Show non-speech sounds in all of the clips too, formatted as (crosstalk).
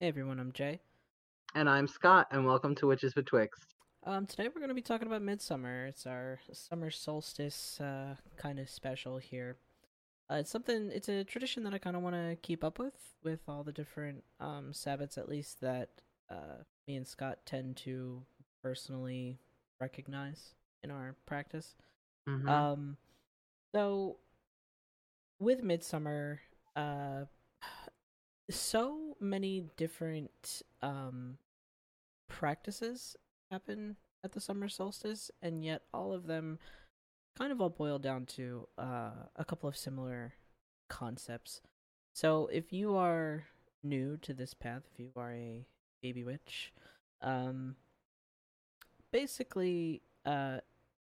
Hey everyone, I'm Jay. And I'm Scott, and welcome to Witches Betwixt. Um, today we're going to be talking about Midsummer. It's our summer solstice uh, kind of special here. Uh, it's something. It's a tradition that I kind of want to keep up with, with all the different um Sabbats, at least that uh me and Scott tend to personally recognize in our practice. Mhm. Um, so with Midsummer, uh, (sighs) so many different um practices happen at the summer solstice, and yet all of them kind of all boil down to uh, a couple of similar concepts. So, if you are new to this path, if you are a baby witch, um, basically, uh,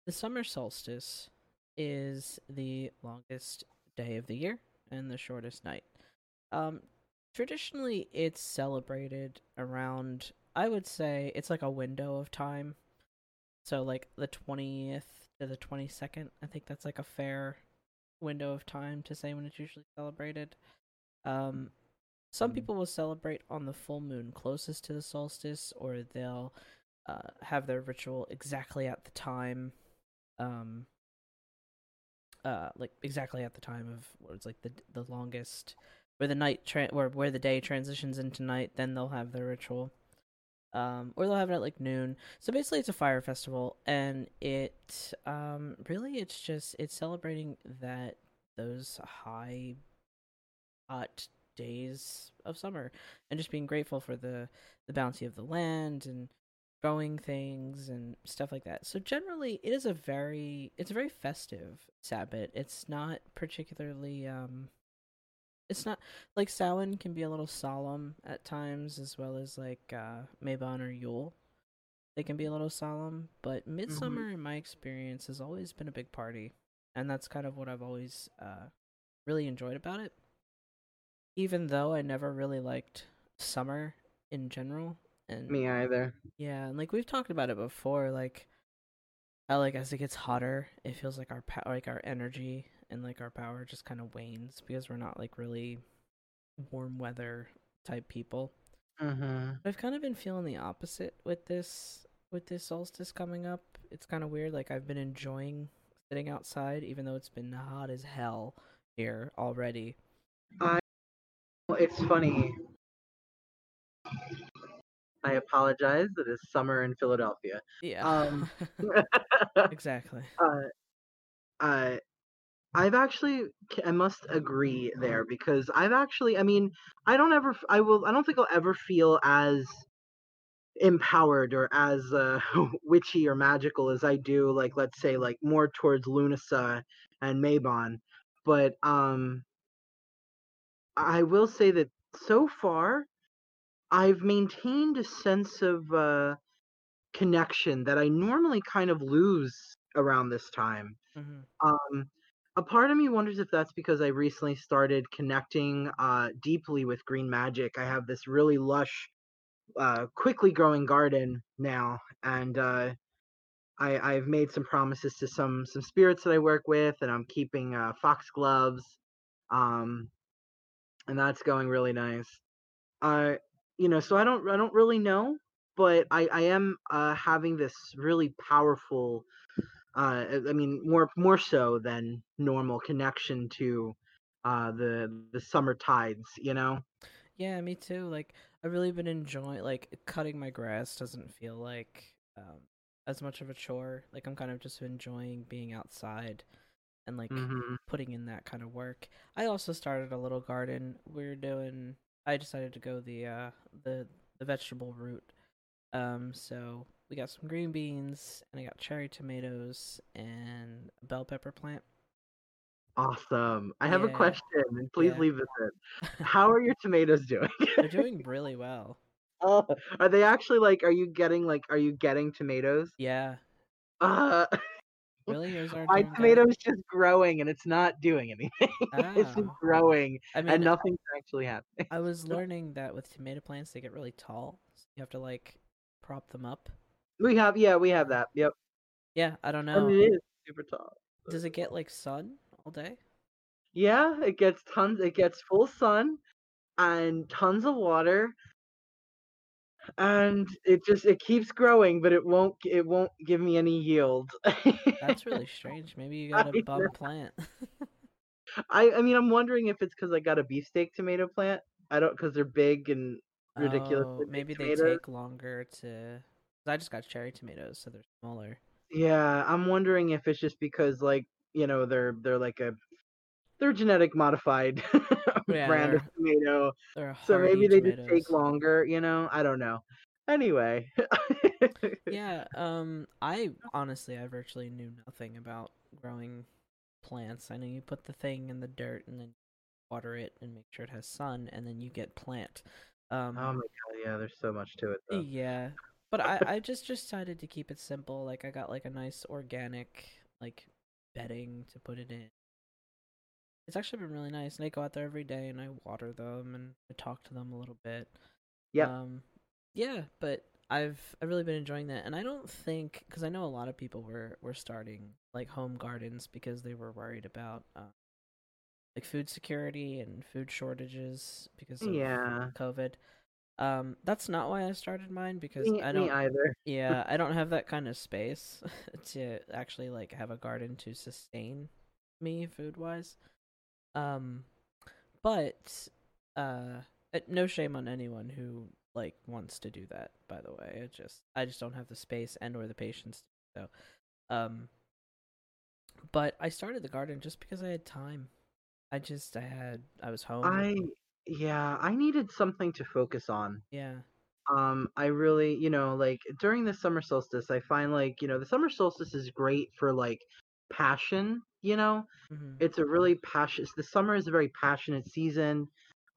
the summer solstice is the longest day of the year and the shortest night. Um, traditionally, it's celebrated around I would say it's like a window of time. So like the 20th to the 22nd, I think that's like a fair window of time to say when it's usually celebrated. Um some Mhm. people will celebrate on the full moon closest to the solstice or they'll uh, have their ritual exactly at the time um uh like exactly at the time of what it's like the the longest where the night tra- or where the day transitions into night then they'll have their ritual um, or they'll have it at like noon. So basically, it's a fire festival, and it um, really it's just it's celebrating that those high, hot days of summer, and just being grateful for the the bounty of the land and growing things and stuff like that. So generally, it is a very it's a very festive Sabbath. It's not particularly um it's not like Samhain can be a little solemn at times, as well as like uh, Mabon or Yule. They can be a little solemn, but Midsummer, in my experience, has always been a big party, and that's kind of what I've always uh, really enjoyed about it. Even though I never really liked summer in general, and Me either. yeah, and like we've talked about it before, like how like as it gets hotter, it feels like our like our energy and like our power just kind of wanes because we're not like really warm weather type people. Mm-hmm. I've kind of been feeling the opposite with this with this solstice coming up. It's kind of weird. Like I've been enjoying sitting outside, even though it's been hot as hell here already. It's funny. I apologize. It is summer in Philadelphia. Yeah, Um, (laughs) (laughs) exactly. uh, uh, I've actually, I must agree there because I've actually, I mean, I don't ever, I will, I don't think I'll ever feel as empowered or as uh, (laughs) witchy or magical as I do, like, let's say, like more towards Lunasa and Mabon. But um, I will say that so far, I've maintained a sense of uh, connection that I normally kind of lose around this time. hmm Um, a part of me wonders if that's because I recently started connecting uh, deeply with green magic. I have this really lush, uh, quickly growing garden now, and uh, I, I've made some promises to some some spirits that I work with, and I'm keeping uh, foxgloves, um, and that's going really nice. You know, so I don't I don't really know, but I I am uh, having this really powerful uh i mean more more so than normal connection to uh the the summer tides you know Yeah, me too. Like I've really been enjoying like cutting my grass doesn't feel like um as much of a chore. Like I'm kind of just enjoying being outside and like hmm putting in that kind of work. I also started a little garden. We're doing I decided to go the uh the the vegetable route. Um so we got some green beans and I got cherry tomatoes and a bell pepper plant. awesome i have a question and please Yeah. leave this in (laughs) how are your tomatoes doing They're doing really well. (laughs) oh, are they actually like are you getting like are you getting tomatoes Yeah. (laughs) uh Really? My tomatoes just growing and it's not doing anything it's just Oh. growing I mean, and nothing's actually happening I was learning that with tomato plants, they get really tall. So you have to like prop them up. We have yeah we have that yep Yeah, I don't and know. it is super tall Does it get like sun all day? Yeah, it gets tons. It gets full sun and tons of water, and it just it keeps growing, but it won't it won't give me any yield. That's really (laughs) strange. Maybe you got (laughs) a bum plant. I I mean, I'm wondering if it's because I got a beefsteak tomato plant. I don't because they're big and Oh, ridiculously big maybe they take longer to. I just got cherry tomatoes, so they're smaller. Yeah, I'm wondering if it's just because like you know they're they're like a they're genetic modified (laughs) Yeah, brand of tomato, so maybe they just take longer. You know, I don't know. Anyway, (laughs) Yeah, um, I honestly I virtually knew nothing about growing plants. I know you put the thing in the dirt and then water it and make sure it has sun, and then you get plant. Um, oh my god, yeah, there's so much to it though. yeah, but I I just decided to keep it simple. Like I got like a nice organic like bedding to put it in. It's actually been really nice, and I go out there every day and I water them and I talk to them a little bit. Yep. Um, yeah, but I've I've really been enjoying that, and I don't think because I know a lot of people were were starting like home gardens because they were worried about uh, like food security and food shortages because of Yeah, COVID. Um, that's not why I started mine because me, I don't. either. Yeah, (laughs) I don't have that kind of space (laughs) to actually like have a garden to sustain me food wise. Um, but uh, uh, no shame on anyone who like wants to do that. By the way, it just I just don't have the space and or the patience. So, um, but I started the garden just because I had time. I just I had I was home. I yeah, I needed something to focus on. Yeah. Um, I really, you know, like during the summer solstice, I find like, you know, the summer solstice is great for like passion, you know? hmm It's a really passion the summer is a very passionate season.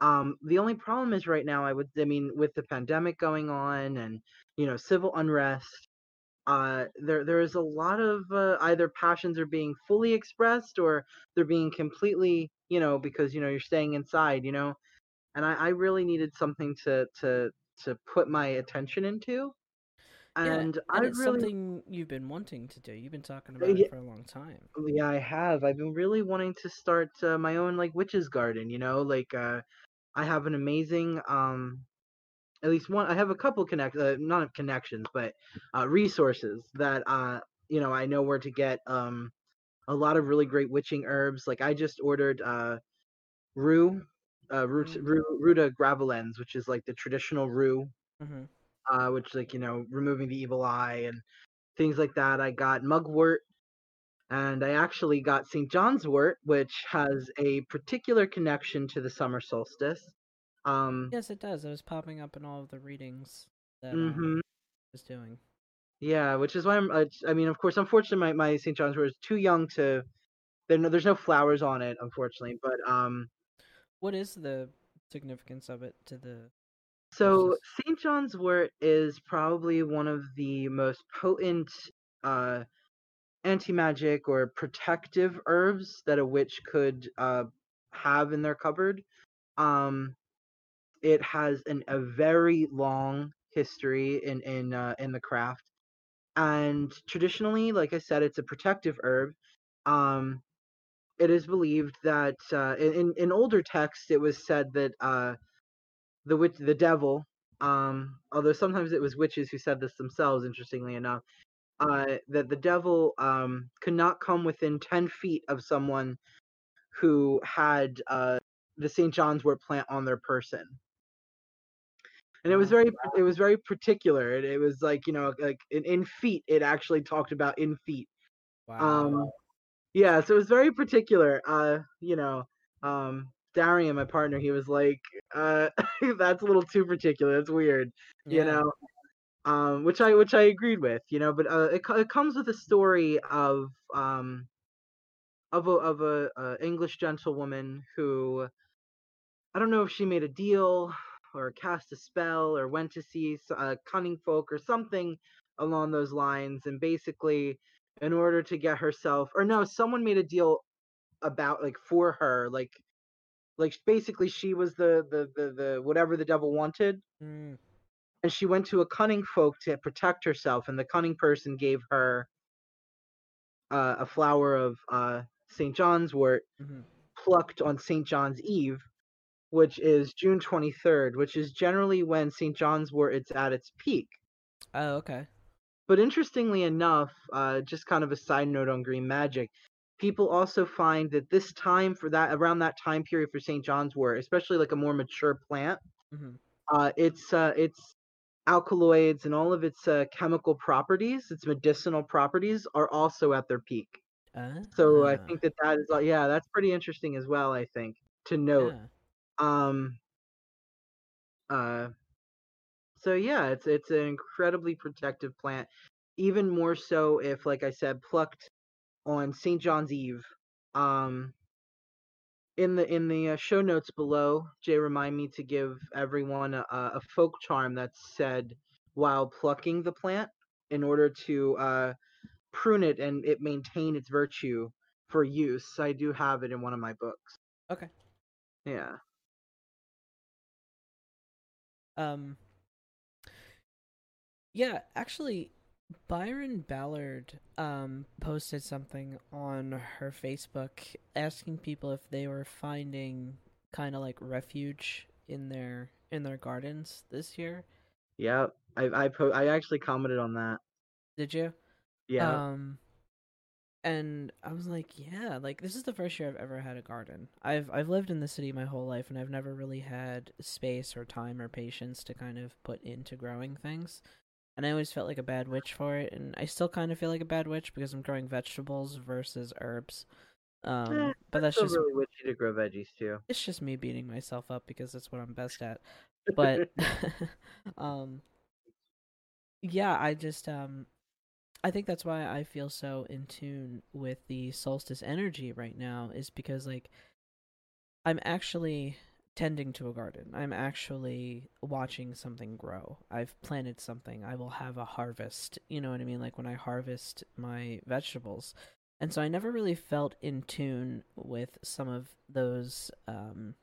Um, the only problem is right now I would I mean, with the pandemic going on and, you know, civil unrest, uh there there is a lot of uh, either passions are being fully expressed or they're being completely, you know, because you know, you're staying inside, you know? And I, I really needed something to to to put my attention into Yeah, and i and it's really something you've been wanting to do. You've been talking uh, about it for a long time. yeah i have i've been really wanting to start uh, my own like witch's garden you know like uh i have an amazing um at least one i have a couple connect uh, not connections but uh resources that uh you know i know where to get um a lot of really great witching herbs like i just ordered uh rue uh root, Mm-hmm. rue, ruta graveolens which is like the traditional rue Mm-hmm. uh, which like you know removing the evil eye and things like that. I got mugwort, and I actually got St. John's wort, which has a particular connection to the summer solstice. Um, Yes, it does. It was popping up in all of the readings that um hmm I was doing. yeah, which is why I'm. Uh, I mean, of course, unfortunately, my, my St. John's wort is too young to. There, no, there's no flowers on it, unfortunately. But um, What is the significance of it to the so? St. John's wort is probably one of the most potent uh anti-magic or protective herbs that a witch could uh, have in their cupboard. Um, it has an, a very long history in in uh, in the craft, and traditionally, like I said, it's a protective herb. Um, it is believed that uh, in in older texts, it was said that uh, the witch, the devil, um, although sometimes it was witches who said this themselves. Interestingly enough, uh, that the devil um, could not come within 10 feet of someone who had uh, the St. John's wort plant on their person. And it was very, it was very particular. It, it was like, you know, like in, in feet, it actually talked about in feet. Wow. Um, yeah, so it was very particular. Uh, you know, um, Darian, my partner, he was like, uh, (laughs) that's a little too particular. That's weird. You know, um, which I which I agreed with, you know, but uh, it it comes with a story of um of a of a, uh English gentlewoman who I don't know if she made a deal or cast a spell or went to see s- uh, cunning folk or something along those lines, and basically, in order to get herself or no, someone made a deal about like for her, like like basically she was the the the, the whatever the devil wanted Mm, and she went to a cunning folk to protect herself and the cunning person gave her uh, a flower of uh, st john's wort hmm plucked on st john's eve which is June 23rd, which is generally when St. John's Wort it's at its peak. Oh, okay. But interestingly enough, uh, just kind of a side note on green magic, people also find that this time for that around that time period for St. John's Wort, especially like a more mature plant, hmm uh, its uh, its alkaloids and all of its uh, chemical properties, its medicinal properties, are also at their peak. So I Ah, think that that is yeah, that's pretty interesting as well. I think to note. yeah. Um. Uh. So yeah, it's it's an incredibly protective plant. Even more so if, like I said, plucked on St. John's Eve. Um. In the in the uh, show notes below, Jay remind me to give everyone a, a a folk charm that's said while plucking the plant in order to uh, prune it and it maintain its virtue for use. I do have it in one of my books. Okay. Yeah. Um. Yeah, actually, Byron Ballard um posted something on her Facebook asking people if they were finding kind of like refuge in their in their gardens this year. Yeah, I I po- I actually commented on that. Did you? Yeah. Um and I was like, yeah, like this is the first year I've ever had a garden. I've I've lived in the city my whole life and I've never really had space or time or patience to kind of put into growing things. And I always felt like a bad witch for it and I still kind of feel like a bad witch because I'm growing vegetables versus herbs. Um Eh, but that's just really witchy to grow veggies too. it's just me beating myself up because that's what I'm best at. But (laughs) (laughs) um yeah, I just um I think that's why I feel so in tune with the solstice energy right now is because like I'm actually tending to a garden. I'm actually watching something grow. I've planted something. I will have a harvest. You know what I mean? Like when I harvest my vegetables. And so I never really felt in tune with some of those um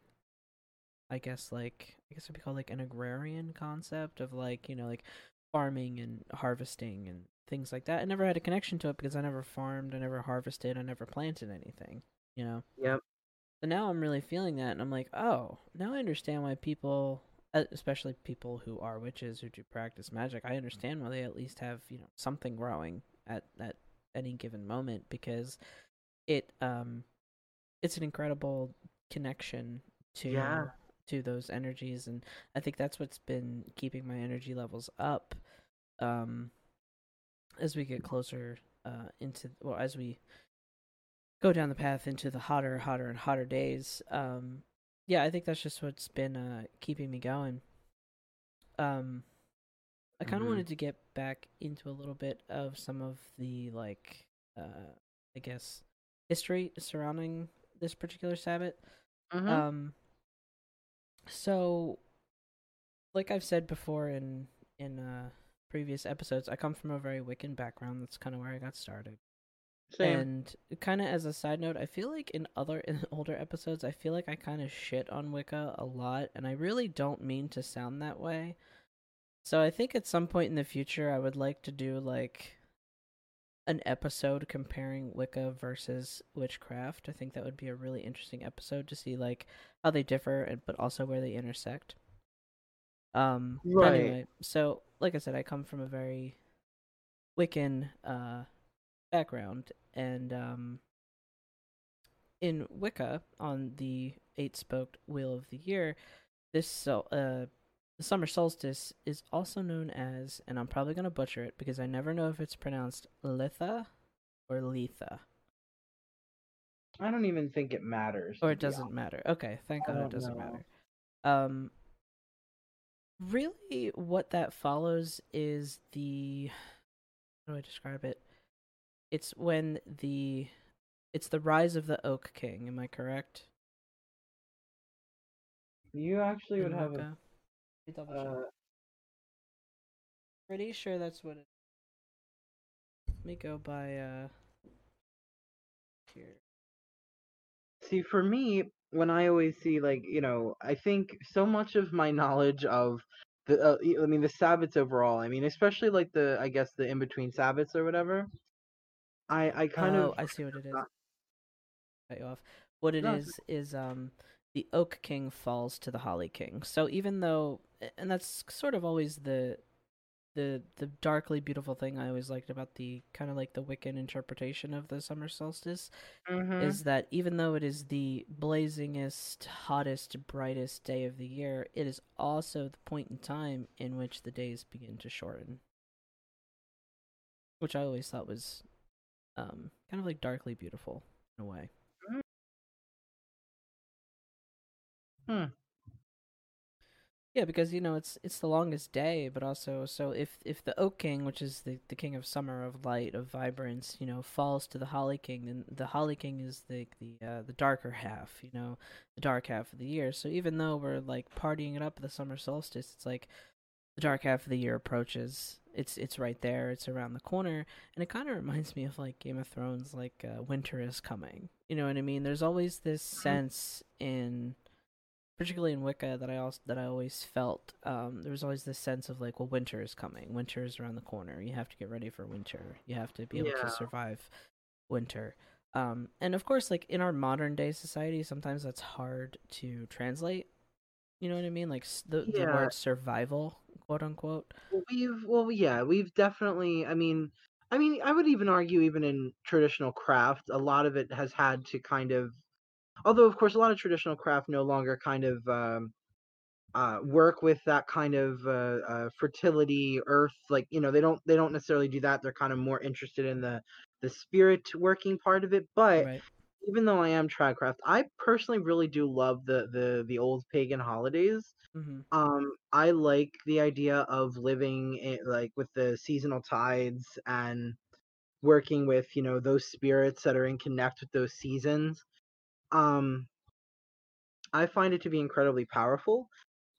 I guess like I guess it'd be called like an agrarian concept of like, you know, like farming and harvesting and things like that. I never had a connection to it because I never farmed, I never harvested, I never planted anything, you know. Yep. So now I'm really feeling that and I'm like, "Oh, now I understand why people especially people who are witches who do practice magic. I understand why they at least have, you know, something growing at at any given moment because it um it's an incredible connection to Yeah. to those energies and I think that's what's been keeping my energy levels up um as we get closer uh into well as we go down the path into the hotter hotter and hotter days um yeah I think that's just what's been uh keeping me going um I kind of Mhm. wanted to get back into a little bit of some of the like uh I guess history surrounding this particular Sabbath Mhm. um so like I've said before in in uh previous episodes, I come from a very Wiccan background. That's kind of where I got started. Same. And kind of as a side note, I feel like in other (laughs) in older episodes, I feel like I kind of shit on Wicca a lot, and I really don't mean to sound that way. So I think at some point in the future, I would like to do like an episode comparing Wicca versus witchcraft. I think that would be a really interesting episode to see like how they differ, and but also where they intersect. Um. Right. Anyway, so like I said, I come from a very Wiccan uh background, and um, in Wicca, on the eight spoked wheel of the year, this so uh the summer solstice is also known as, and I'm probably gonna butcher it because I never know if it's pronounced Litha or Letha, I don't even think it matters. or it doesn't matter. Okay, thank God it doesn't know. matter. Um, really, what that follows is the how do I describe it? It's when the it's the rise of the Oak King. Am I correct? You actually would have a. Double check. Uh, Pretty sure that's what it. Let me go by uh. Here. see, for me, when I always see like you know, I think so much of my knowledge of the, uh, I mean, the Sabbats overall. I mean, especially like the, I guess the in between Sabbats or whatever. I I kind oh, of I see what it is. Cut you off. What it No, is is um the Oak King falls to the Holly King. So even though, and that's sort of always the the the darkly beautiful thing I always liked about the kind of like the Wiccan interpretation of the summer solstice Mhm. is that even though it is the blazingest, hottest, brightest day of the year, it is also the point in time in which the days begin to shorten. Which I always thought was um, kind of like darkly beautiful in a way. Hmm. Yeah, because you know it's it's the longest day, but also so if if the Oak King, which is the the king of summer, of light, of vibrance, you know, falls to the Holly King, then the Holly King is the the uh, the darker half, you know, the dark half of the year. So even though we're like partying it up at the summer solstice, it's like the dark half of the year approaches. It's it's right there. It's around the corner, and it kind of (laughs) reminds me of like Game of Thrones, like uh, winter is coming. You know what I mean? There's always this sense in particularly in Wicca that I also that I always felt um, there was always this sense of like, well, winter is coming. Winter is around the corner. You have to get ready for winter. You have to be able Yeah. to survive winter. Um, and of course, like in our modern day society, sometimes that's hard to translate. You know what I mean? Like the the word survival, quote unquote. We've well, yeah, we've definitely. I mean, I mean, I would even argue, even in traditional craft, a lot of it has had to kind of, although of course, a lot of traditional craft no longer kind of um, uh, work with that kind of uh, uh, fertility, earth. Like you know, they don't they don't necessarily do that. They're kind of more interested in the the spirit working part of it. But Right. Even though I am tradcraft, I personally really do love the the the old pagan holidays. hmm Um, I like the idea of living i like with the seasonal tides and working with, you know, those spirits that are in connect with those seasons. Um, I find it to be incredibly powerful.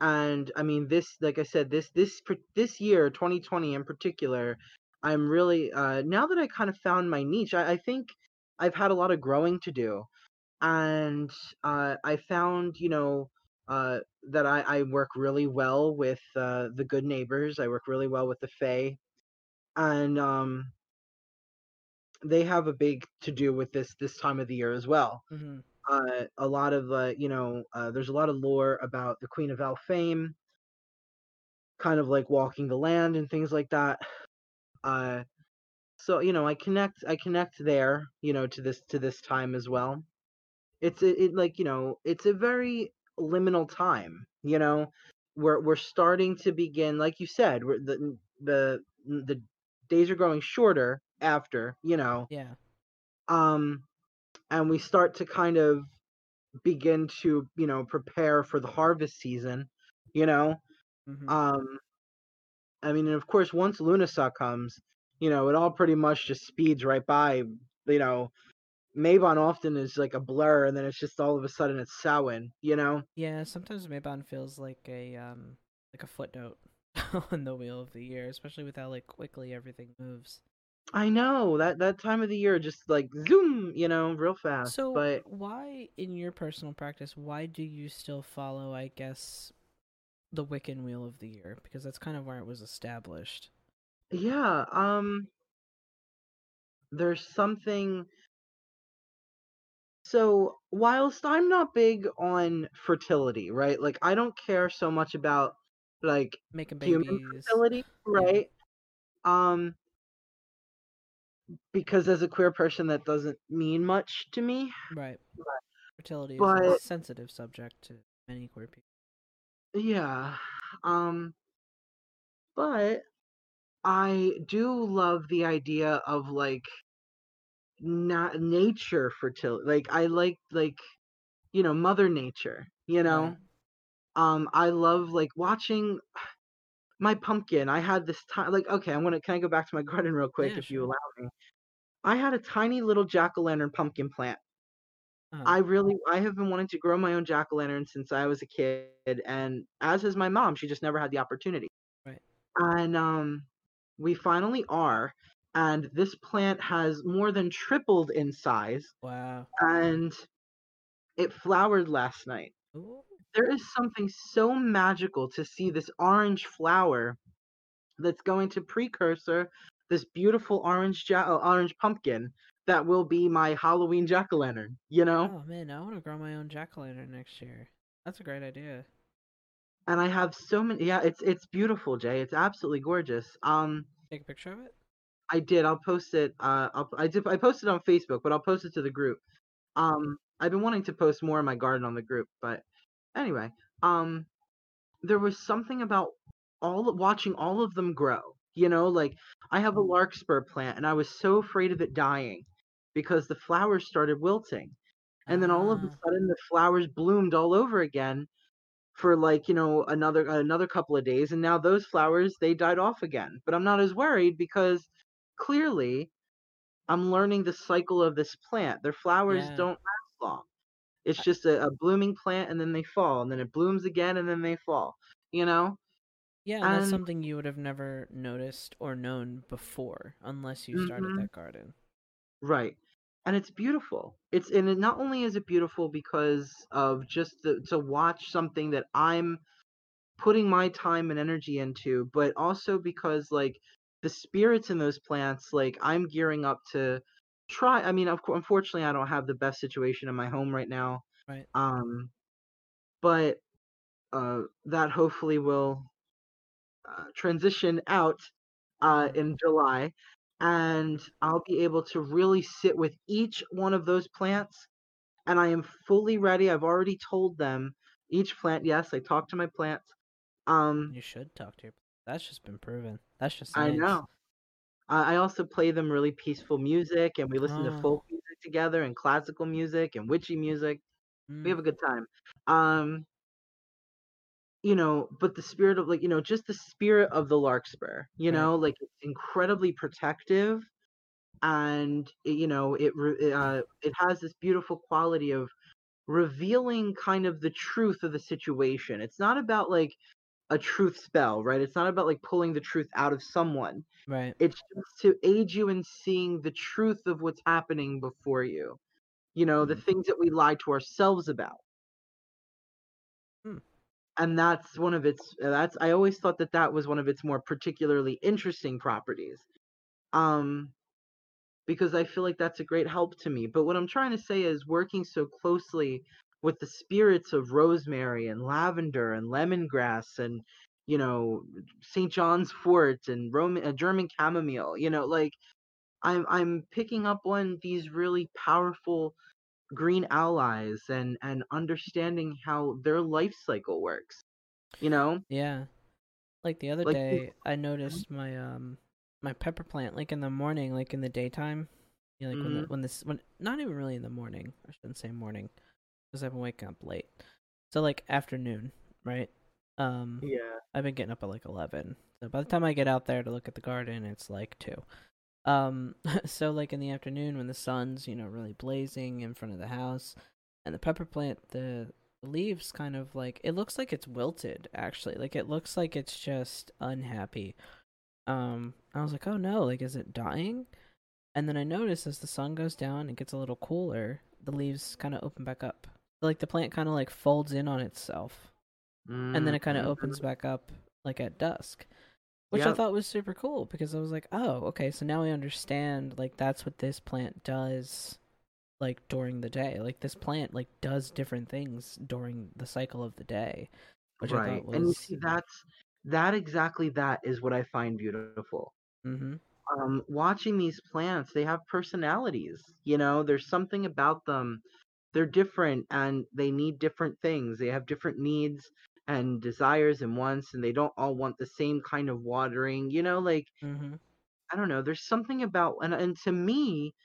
And I mean, this, like I said, this this this year, 2020 in particular, I'm really uh, now that I kind of found my niche. I, I think I've had a lot of growing to do and uh, I found, you know, uh, that I, I work really well with uh, the good neighbors. I work really well with the Fae, and um, they have a big to do with this this time of the year as well. hmm Uh, a lot of, uh, you know, uh, there's a lot of lore about the Queen of Elfame, kind of like walking the land and things like that. So you know, I connect, I connect there, you know, to this to this time as well. it's a, it like you know it's a very liminal time you know we're we're starting to begin like you said we're the the the days are growing shorter after you know Yeah. um and we start to kind of begin to you know prepare for the harvest season you know hmm um i mean and of course once Lunasa comes you know it all pretty much just speeds right by you know Mabon often is like a blur, and then it's just all of a sudden it's Samhain, you know? Yeah. Sometimes Mabon feels like a um like a footnote (laughs) on the wheel of the year, especially with how like quickly everything moves. I know that that time of the year just like zoom, you know, real fast. So, But why, in your personal practice, why do you still follow, I guess, the Wiccan Wheel of the Year? Because that's kind of where it was established. Yeah, um, there's something. So whilst I'm not big on fertility, right? Like I don't care so much about like Making human babies. fertility, right? Um, because as a queer person, that doesn't mean much to me. Right. Fertility is a sensitive subject to many queer people. Yeah. Um but I do love the idea of like not nature fertility. Like I like like you know, mother nature, you know? Right. Um I love like watching my pumpkin. I had this time like okay, I'm going to can I go back to my (laughs) garden real quick Yeah, if you allow me? I had a tiny little jack-o'-lantern pumpkin plant. Uh-huh. I really I have been wanting to grow my own jack-o'-lantern since I was a kid and as has my mom, she just never had the opportunity. Right. And um we finally are and this plant has more than tripled in size Wow. and it flowered last night. Ooh. There is something so magical to see this orange flower that's going to precursor this beautiful orange ja- uh, orange pumpkin that will be my Halloween jack o' lantern. You know, Oh man, I want to grow my own jack o' lantern next year. That's a great idea. And I have so many. Yeah, it's it's beautiful, Jay. It's absolutely gorgeous. Um, Take a picture of it. I did. I'll post it. Uh, I'll, I did. I posted on Facebook, but I'll post it to the group. Um, I've been wanting to post more in my garden on the group, but anyway, um, there was something about all watching all of them grow. You know, like I have a larkspur plant, and I was so afraid of it dying because the flowers started wilting, and then all of a Ah, sudden the flowers bloomed all over again for like you know another another couple of days, and now those flowers they died off again. But I'm not as worried because clearly I'm learning the cycle of this plant. Their flowers yeah. don't last long. It's just a, a blooming plant and then they fall and then it blooms again and then they fall. You know? Yeah, and that's something you would have never noticed or known before unless you started Mhm. that garden. Right. And it's beautiful. It's and it not only is it beautiful because of just the, to watch something that I'm putting my time and energy into, but also because like the spirits in those plants, like I'm gearing up to try. I mean, of course, unfortunately, I don't have the best situation in my home right now. Right. Um, but uh, that hopefully will uh, transition out uh, Mhm. in July, and I'll be able to really sit with each one of those plants. And I am fully ready. I've already told them each plant. Yes, I talked to my plants. Um, You should talk to your. Plants. That's just been proven. That's just I know. I I also play them really peaceful music, and we listen to Oh. folk music together, and classical music, and witchy music. Mm, We have a good time. Um, you know, but the spirit of like, you know, just the spirit of the larkspur, you Right. know, like it's incredibly protective, and it- you know, it uh, it has this beautiful quality of revealing kind of the truth of the situation. It's not about like a truth spell, right? It's not about like pulling the truth out of someone. right. It's just to aid you in seeing the truth of what's happening before you. You know, the Mhm. things that we lie to ourselves about. And that's one of its that's I always thought that that was one of its more particularly interesting properties. Um because I feel like that's a great help to me. But what I'm trying to say is working so closely with the spirits of rosemary and lavender and lemongrass and you know St. John's Wort and Roman uh, German chamomile, you know, like I'm I'm picking up on these really powerful green allies and and understanding how their life cycle works. You know? Yeah. Like the other Like, day, I noticed my um my pepper plant like in the morning, like in the daytime. You know, like when the, Mhm. when this when not even really in the morning. I shouldn't say morning because I've been waking up late. So like afternoon, right? Um, Yeah. I've been getting up at like eleven. So by the time I get out there to look at the garden, it's like two. Um, (laughs) so like in the afternoon when the sun's you know really blazing in front of the house, and the pepper plant, the leaves kind of like it looks like it's wilted actually. Like it looks like it's just unhappy. Um, I was like, oh no, like is it dying? And then I noticed as the sun goes down and gets a little cooler, the leaves kind of open back up. Like the plant kind of like folds in on itself and then it kind of Mhm. opens back up like at dusk which i thought was super cool because i was like oh okay so now i understand like that's what this plant does like during the day like this plant like does different things during the cycle of the day which i right. thought And you see that's that exactly that is what I find beautiful. mm-hmm um, watching these plants, they have personalities. You know, there's something about them. They're different and they need different things. They have different needs and desires and wants, and they don't all want the same kind of watering. You know, like mm-hmm I don't know. There's something about and and to me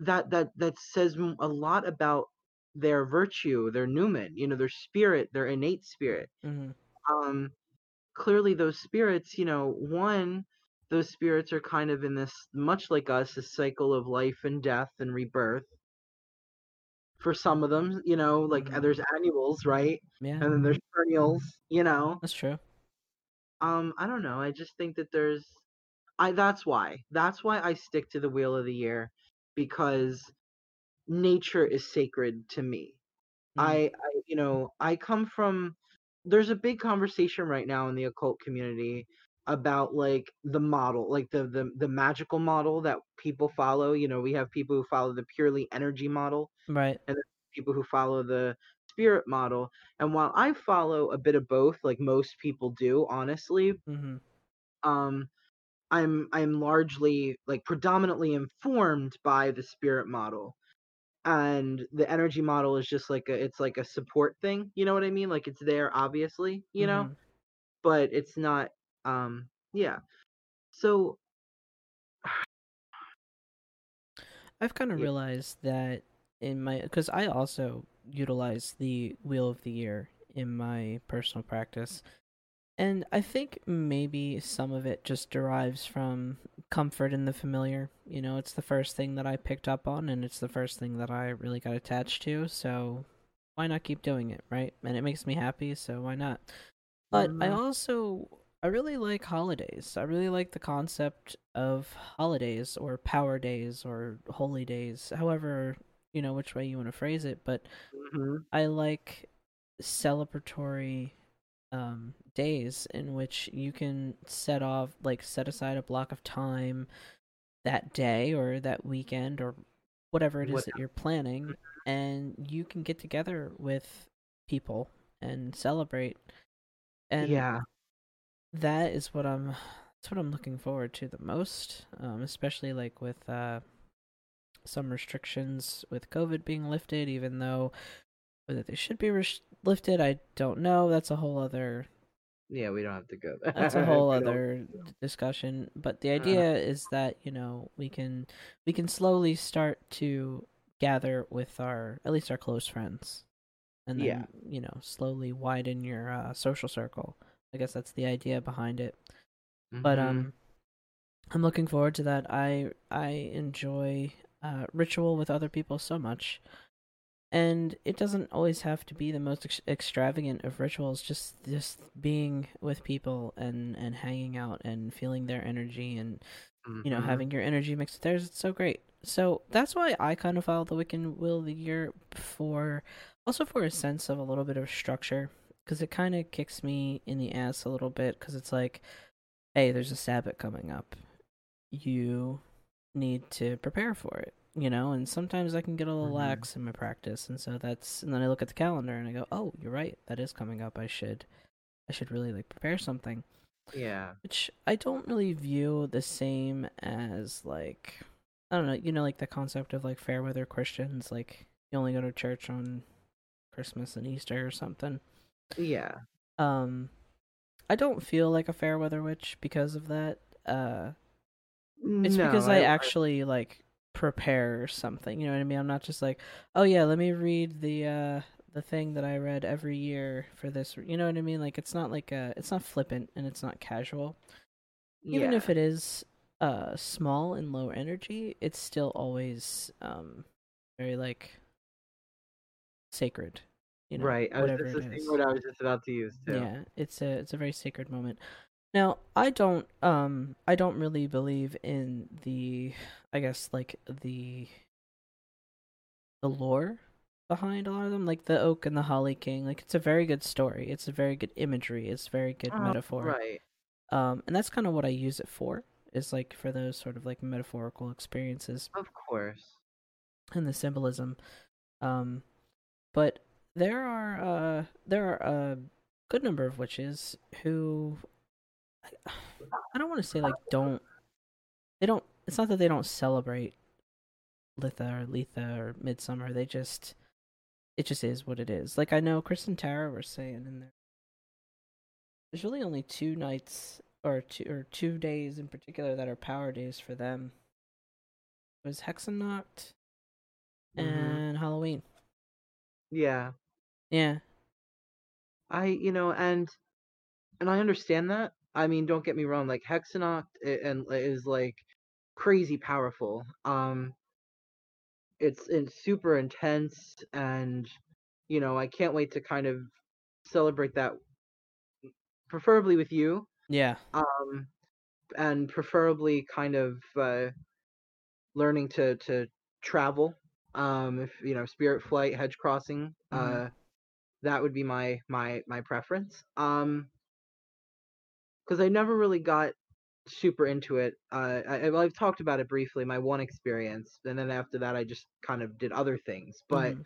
that that that says a lot about their virtue, their numen. You know, their spirit, their innate spirit mm-hmm um clearly those spirits you know one those spirits are kind of in this much like us this cycle of life and death and rebirth for some of them you know like Mhm. there's annuals right? Yeah. And then there's perennials you know? That's true. Um i don't know i just think that there's i that's why that's why i stick to the wheel of the year because nature is sacred to me. Mm. I, I you know i come from there's a big conversation right now in the occult community about like the model, like the the the magical model that people follow. You know, we have people who follow the purely energy model, Right. and people who follow the spirit model. And while I follow a bit of both, like most people do, honestly, Mm-hmm. um, I'm I'm largely like predominantly informed by the spirit model. And the energy model is just like a it's like a support thing, you know what I mean? Like it's there obviously, you know, Mm-hmm. but it's not um yeah. So I've kind of yeah, realized that in my because I also utilize the Wheel of the Year in my personal practice, and I think maybe some of it just derives from comfort in the familiar. You know, it's the first thing that I picked up on, and it's the first thing that I really got attached to. So why not keep doing it, right? And it makes me happy, so why not? But I mhm, also I really like holidays. I really like the concept of holidays or power days or holy days, however, you know, which way you want to phrase it, but mhm, I like celebratory um days in which you can set off like set aside a block of time that day or that weekend or whatever it is what that you're planning and you can get together with people and celebrate and yeah. That is what I'm that's what I'm looking forward to the most, um, especially like with uh, some restrictions with COVID being lifted. Even though whether they should be res- lifted, I don't know. That's a whole other Yeah, we don't have to go that's a (laughs) whole we don't other discussion. But the uh, idea is that you know we can we can slowly start to gather with our at least our close friends, and yeah. then you know slowly widen your uh, social circle. I guess that's the idea behind it. But Mhm. um I'm looking forward to that. I I enjoy uh, ritual with other people so much, and it doesn't always have to be the most ex- extravagant of rituals. Just just being with people and and hanging out and feeling their energy and you know Mhm. having your energy mixed with theirs. It's so great. So that's why I kind of follow the Wiccan Wheel the Year for also for a sense of a little bit of structure because it kind of kicks me in the ass a little bit because it's like, hey, there's a Sabbath coming up you need to prepare for it, you know, and sometimes I can get a little Mhm. lax in my practice and so that's and then I look at the calendar and I go, "Oh, you're right. That is coming up. I should I should really like prepare something." Yeah. Which I don't really view the same as like I don't know, you know like the concept of like fair weather Christians like you only go to church on Christmas and Easter or something. Yeah. Um I don't feel like a fair weather witch because of that. Uh It's No, because I, I actually like prepare something. You know what I mean? I'm not just like, oh yeah, let me read the uh the thing that I read every year for this. You know what I mean? Like it's not like uh it's not flippant and it's not casual. Even yeah. if it is uh small and low energy, it's still always um very like sacred. You know, Right. I was it the same word I was just about to use too. Yeah, it's a it's a very sacred moment. Now, I don't um I don't really believe in the I guess like the the lore behind a lot of them, like the oak and the holly king. Like it's a very good story. It's a very good imagery. It's very good Oh, metaphor. right. Um and that's kind of what I use it for. Is like for those sort of like metaphorical experiences Of course. and the symbolism. Um but there are uh there are a good number of witches who I I don't want to say like don't they don't. It's not that they don't celebrate Litha or Letha or Midsummer. They just it just is what it is. Like I know Chris and Tara were saying in there. There's really only two nights or two or two days in particular that are power days for them. It was Hexennacht Mhm. and Halloween. Yeah. Yeah. I you know and and I understand that. I mean, don't get me wrong, like Hexennacht and is like crazy powerful. Um it's it's super intense and you know, I can't wait to kind of celebrate that preferably with you. Yeah. Um and preferably kind of uh learning to to travel. Um if you know, spirit flight, hedge crossing, Mhm. uh that would be my my my preference. Um because I never really got super into it. Uh, I, I've talked about it briefly, my one experience, and then after that, I just kind of did other things, but Mhm.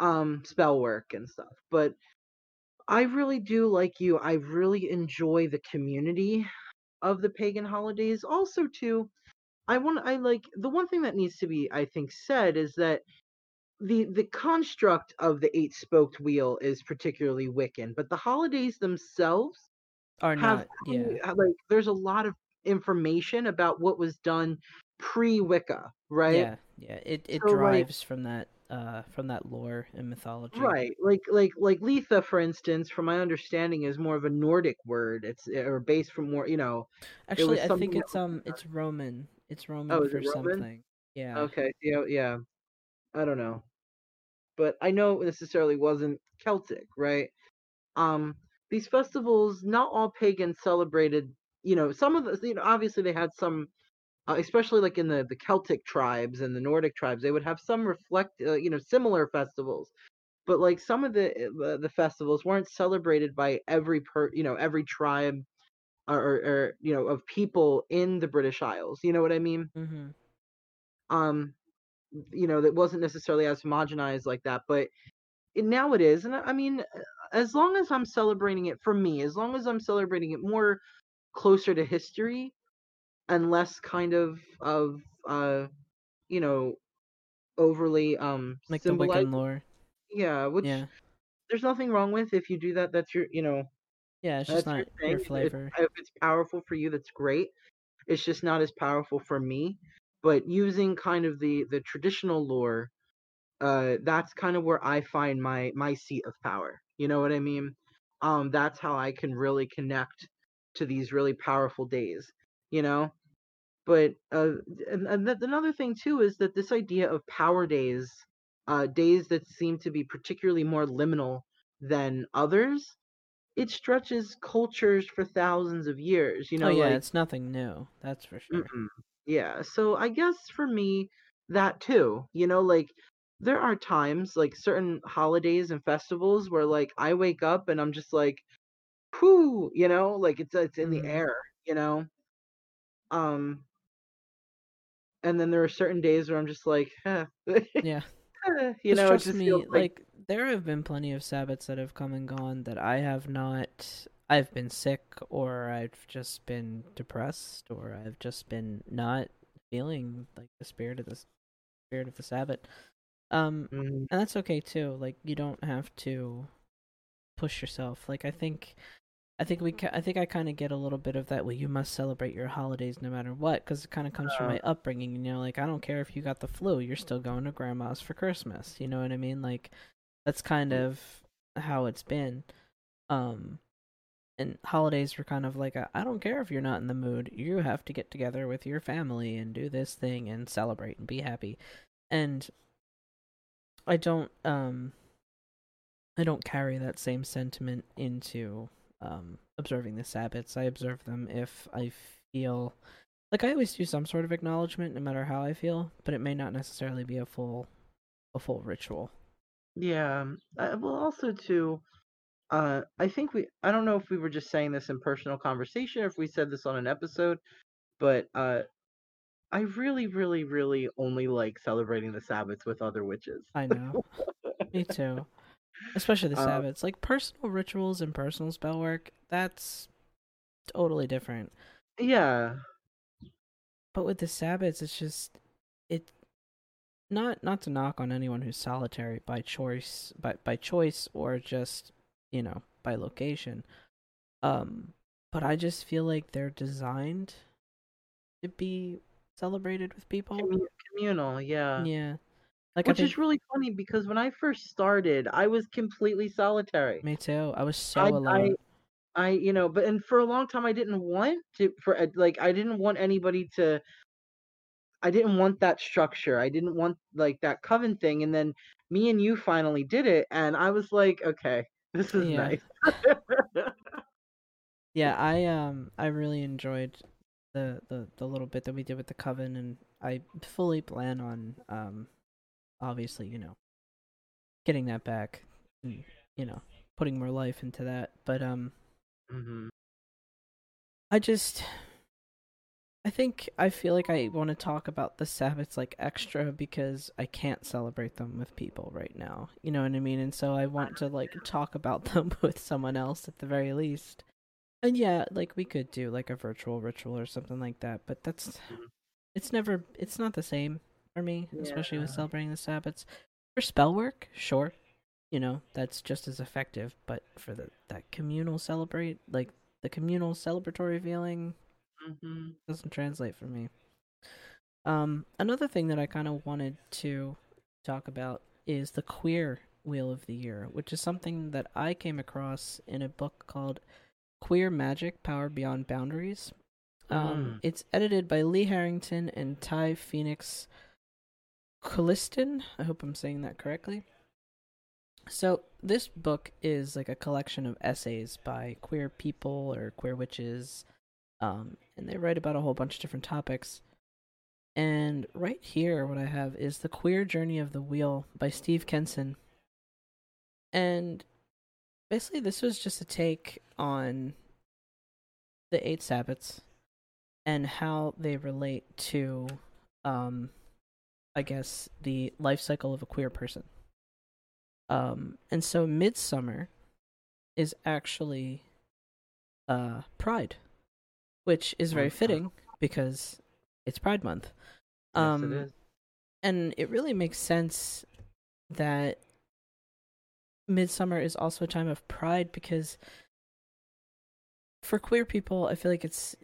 um, spell work and stuff. But I really do like you. I really enjoy the community of the pagan holidays. Also, too, I want I like the one thing that needs to be, I think, said is that the the construct of the eight spoked wheel is particularly Wiccan, but the holidays themselves Are have not, yeah, like there's a lot of information about what was done pre Wicca, right? yeah, yeah. It it So, like- from that uh from that lore and mythology. Right, like like like Litha, for instance, from my understanding, is more of a Nordic word. It's or based from more, you know. Actually, I think it's um it's Roman. It's Roman Oh, for it Roman? something. Yeah. Okay, yeah, yeah. I don't know, but I know it necessarily wasn't Celtic, right? Um, these festivals, not all pagans celebrated. You know, some of the, you know, obviously they had some, uh, especially like in the the Celtic tribes and the Nordic tribes, they would have some reflect, uh, you know, similar festivals. But like some of the uh, the festivals weren't celebrated by every per, you know, every tribe or, or, or you know of people in the British Isles. You know what I mean? Mm-hmm. um you know that wasn't necessarily as homogenized like that but it, now it is and I, I mean uh, as long as i'm celebrating it for me as long as i'm celebrating it more closer to history and less kind of of uh you know overly um Like the Wiccan lore. yeah which Yeah. there's nothing wrong with if you do that that's your you know Yeah, it's just not your your If- flavor. if it's powerful for you that's great it's just not as powerful for me but using kind of the the traditional lore uh that's kind of where i find my my seat of power you know what i mean um that's how i can really connect to these really powerful days you know but uh and, and th- another thing too is that this idea of power days uh days that seem to be particularly more liminal than others it stretches cultures for thousands of years you know oh yeah, like it's nothing new. That's for sure. Mm-mm. Yeah, so I guess for me, that too, you know, like there are times, like certain holidays and festivals where like I wake up and I'm just like, whoo, you know, like it's it's in the Mhm. air, you know. Um, and then there are certain days where I'm just like, eh. Yeah. (laughs) you know, trust just me, like, like there have been plenty of Sabbats that have come and gone that I have not. I've been sick, or I've just been depressed, or I've just been not feeling like the spirit of the spirit of the Sabbath. Um, Mhm. and that's okay too. Like you don't have to push yourself. Like I think, I think we, ca- I think I kind of get a little bit of that. Well, you must celebrate your holidays no matter what, because it kind of comes from Uh. my upbringing. You know, like I don't care if you got the flu, you're still going to grandma's for Christmas. You know what I mean? Like that's kind of how it's been. Um, and holidays were kind of like I I don't care if you're not in the mood. You have to get together with your family and do this thing and celebrate and be happy. And I don't um I don't carry that same sentiment into um observing the Sabbats. I observe them if I feel like I always do some sort of acknowledgement no matter how I feel, but it may not necessarily be a full a full ritual. yeah. Uh, well, also too, uh, I think we, I don't know if we were just saying this in personal conversation or if we said this on an episode, but uh, I really, really, really only like celebrating the Sabbats with other witches. I know. Me too. Especially the (laughs) Uh, Sabbats. Like personal rituals and personal spell work, that's totally different. Yeah. But with the Sabbats, it's just it not not to knock on anyone who's solitary by choice by by choice or just, you know, by location. Um but I just feel like they're designed to be celebrated with people. communal, yeah. Yeah. Like Which think is really funny because when I first started, I was completely solitary. me too. I was so I, alone. I, I, you know, but and for a long time, I didn't want to for uh, like I didn't want anybody to. I didn't want that structure. I didn't want like that coven thing. And then me and you finally did it, and I was like, okay, this is Yeah. nice. (laughs) (laughs) Yeah, I um I really enjoyed the, the the little bit that we did with the coven and I fully plan on um obviously, you know, getting that back and, you know, putting more life into that. But um hmm I just I think I feel like I want to talk about the Sabbats like extra because I can't celebrate them with people right now. You know what I mean? And so I want to like talk about (laughs) them with someone else at the very least. And yeah, like we could do like a virtual ritual or something like that, but that's Mhm. it's never it's not the same for me, especially with celebrating the Sabbats. For spell work, sure. You know, that's just as effective, but for the that communal celebrate like the communal celebratory feeling hmm doesn't translate for me. Um, another thing that I kind of wanted to talk about is the queer wheel of the year, which is something that I came across in a book called Queer Magic: Power Beyond Boundaries. Um, Mm. It's edited by Lee Harrington and Tai Fenix Kulystin. I hope I'm saying that correctly. So this book is like a collection of essays by queer people or queer witches, um, and they write about a whole bunch of different topics. And right here, what I have is the Queer Journey of the Wheel by Steve Kenson. And basically, this was just a take on the eight Sabbats and how they relate to, um, I guess, the life cycle of a queer person. Um, and so Midsummer is actually uh, Pride, which is very fitting because it's Pride Month. Yes, Um, it is. and it really makes sense that midsummer is also a time of pride because for queer people i feel like it's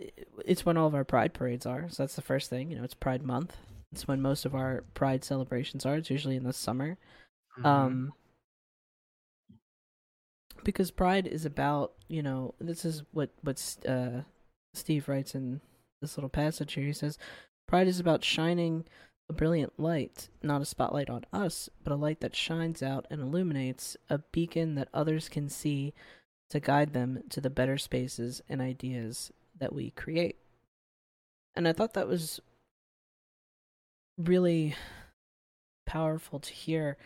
it's when all of our pride parades are so that's the first thing you know it's pride month it's when most of our pride celebrations are it's usually in the summer Mhm. um because pride is about you know this is what what's uh steve writes in this little passage here he says pride is about shining a brilliant light not a spotlight on us but a light that shines out and illuminates a beacon that others can see to guide them to the better spaces and ideas that we create. And i thought that was really powerful to hear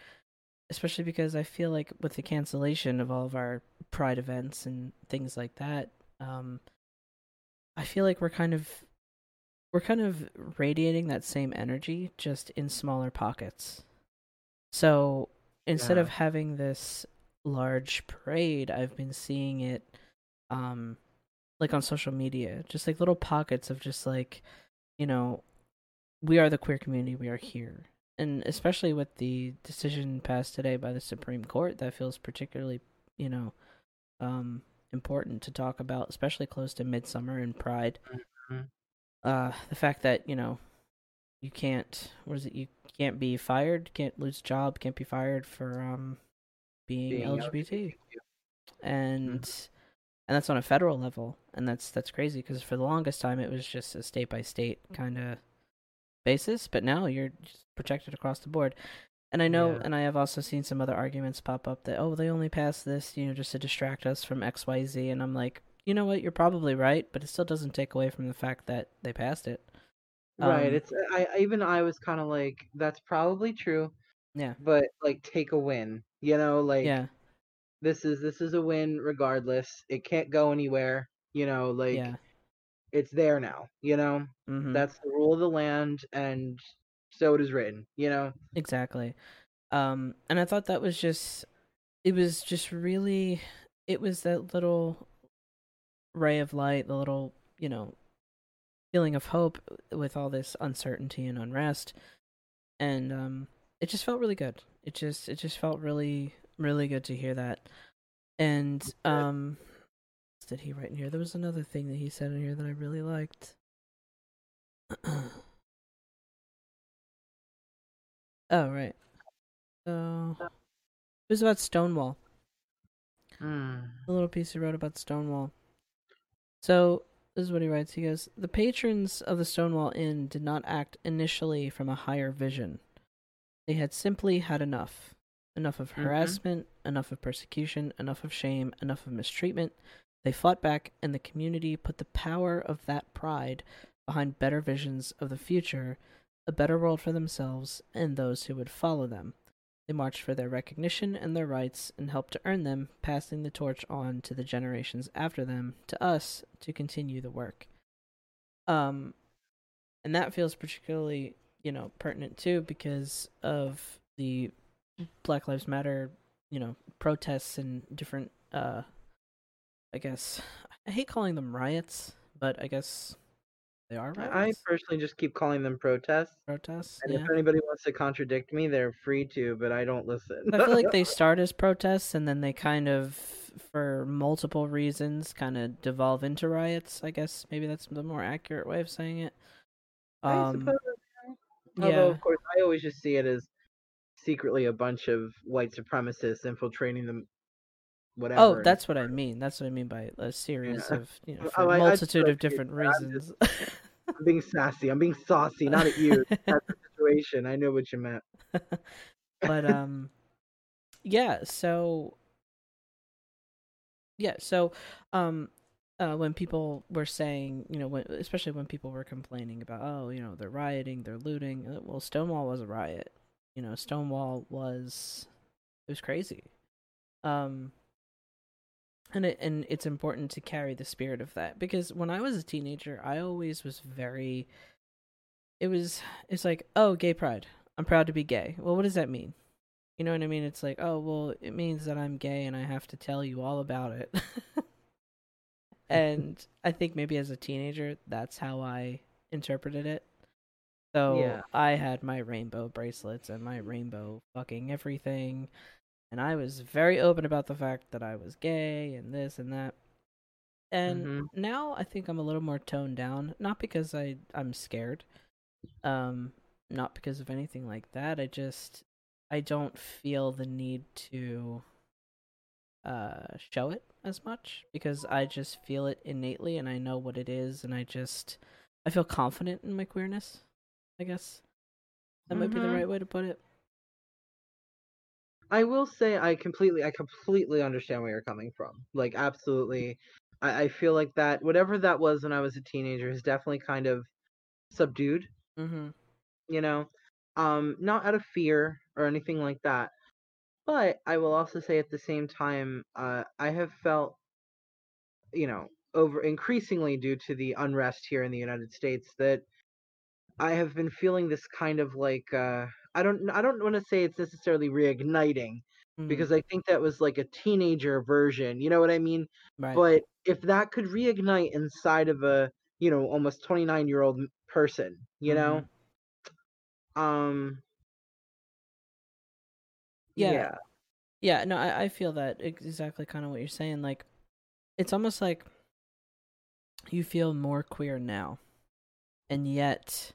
especially because I feel like with the cancellation of all of our pride events and things like that, um, I feel like we're kind of we're kind of radiating that same energy just in smaller pockets. So instead Yeah. of having this large parade, I've been seeing it um like on social media, just like little pockets of just like, you know, we are the queer community, we are here and especially with the decision passed today by the Supreme Court, that feels particularly, you know, um, important to talk about, especially close to Midsummer and Pride. Mhm. Uh, the fact that you know you can't, what is it? You can't be fired, can't lose a job, can't be fired for um being, Being LGBT, and and that's on a federal level, and that's that's crazy because for the longest time it was just a state by state kind of basis, but now you're just protected across the board. And I know, Yeah. and I have also seen some other arguments pop up that oh they only passed this you know just to distract us from X Y Z, and I'm like you know what you're probably right, but it still doesn't take away from the fact that they passed it. right. um, It's I even I was kind of like that's probably true, Yeah, but like take a win. You know, like yeah, this is this is a win regardless. It can't go anywhere. You know, like yeah. it's there now. You know, hmm that's the rule of the land, and so it is written. You know. Exactly. Um, and I thought that was just, it was just really, it was that little ray of light, the little, you know, feeling of hope with all this uncertainty and unrest. And um, it just felt really good. It just, it just felt really, really good to hear that. And um, did he write in here? There was another thing that he said in here that I really liked. (clears throat) oh right. So it was about Stonewall. Mm. The little piece he wrote about Stonewall. So this is what he writes. He goes, "The patrons of the Stonewall Inn did not act initially from a higher vision. They had simply had enough. Enough of Mhm. harassment, enough of persecution, enough of shame, enough of mistreatment. They fought back, and the community put the power of that pride behind better visions of the future, a better world for themselves and those who would follow them. They marched for their recognition and their rights and helped to earn them, passing the torch on to the generations after them, to us, to continue the work. Um, and that feels particularly, you know, pertinent too because of the Black Lives Matter, you know, protests and different, uh, I guess, I hate calling them riots, but I guess they are I personally just keep calling them protests. protests. And yeah. if anybody wants to contradict me, they're free to, but I don't listen. I feel like they (laughs) start as protests and then they kind of, for multiple reasons, kind of devolve into riots. I guess maybe that's the more accurate way of saying it. Um, suppose. yeah. Although, of course, I always just see it as secretly a bunch of white supremacists infiltrating them. Whatever. Oh, that's what I mean. That's what I mean by a series Yeah. of, you know, (laughs) Oh, for a I- I multitude of different reasons. (laughs) I'm being sassy. I'm being saucy, not at you. (laughs) That's the situation. I know what you meant. (laughs) but um yeah so yeah so um uh when people were saying you know when especially when people were complaining about oh you know they're rioting they're looting uh, well stonewall was a riot you know stonewall was it was crazy um and it, and it's important to carry the spirit of that because when i was a teenager i always was very it was it's like oh gay pride. I'm proud to be gay. Well what does that mean? You know what i mean? It's like oh well it means that i'm gay and i have to tell you all about it. (laughs) And i think maybe as a teenager that's how i interpreted it. So Yeah. i had my rainbow bracelets and my rainbow fucking everything and i was very open about the fact that i was gay and this and that and Mhm. now i think i'm a little more toned down not because i i'm scared um not because of anything like that i just i don't feel the need to uh show it as much because i just feel it innately and i know what it is and i just i feel confident in my queerness i guess that might be the Mhm. right way to put it I will say I completely I completely understand where you're coming from. Like absolutely. I, I feel like that whatever that was when I was a teenager is definitely kind of subdued, mm-hmm you know. Um not out of fear or anything like that. But I will also say at the same time, uh I have felt you know, over increasingly due to the unrest here in the United States that I have been feeling this kind of like uh I don't I don't want to say it's necessarily reigniting Mhm. because I think that was like a teenager version, you know what I mean? right But if that could reignite inside of a, you know, almost 29-year-old person, you know? Um Yeah. yeah. Yeah, no, I, I feel that exactly kind of what you're saying. Like, it's almost like you feel more queer now, and yet,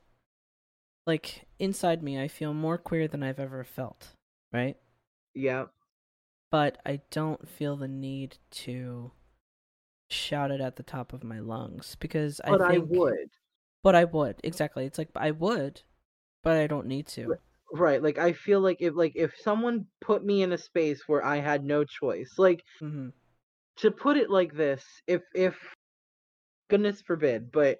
like inside me, I feel more queer than I've ever felt. Right, Yeah. but I don't feel the need to shout it at the top of my lungs because But I I, would. but I would exactly. It's like I would, but I don't need to. Right. Like I feel like if like if someone put me in a space where I had no choice, like Mm-hmm. to put it like this, if if goodness forbid, but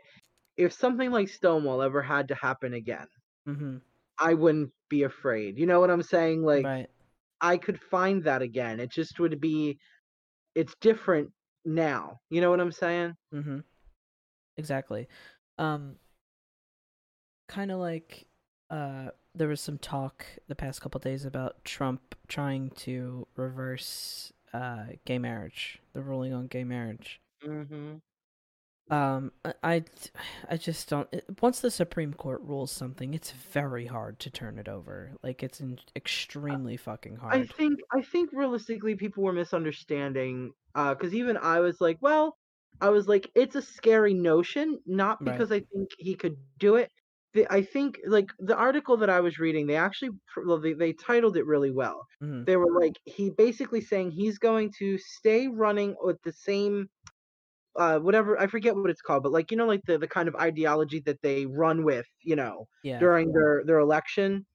if something like Stonewall ever had to happen again, Mm-hmm. I wouldn't be afraid. You know what I'm saying? Like right. I could find that again. It just would be it's different now. You know what I'm saying? Mm-hmm. Exactly. Um kind of like uh there was some talk the past couple days about Trump trying to reverse uh gay marriage, the ruling on gay marriage. Mhm. Um I I, just don't once the Supreme Court rules something, it's very hard to turn it over. Like it's in, extremely fucking hard. I think I think realistically people were misunderstanding uh cuz even I was like, well, I was like it's a scary notion, not Right. because I think he could do it. The, I think like the article that I was reading, they actually well, they, they titled it really well. Mhm. They were like he basically saying he's going to stay running with the same uh whatever I forget what it's called, but like you know like the the kind of ideology that they run with, you know, Yeah. during their their election.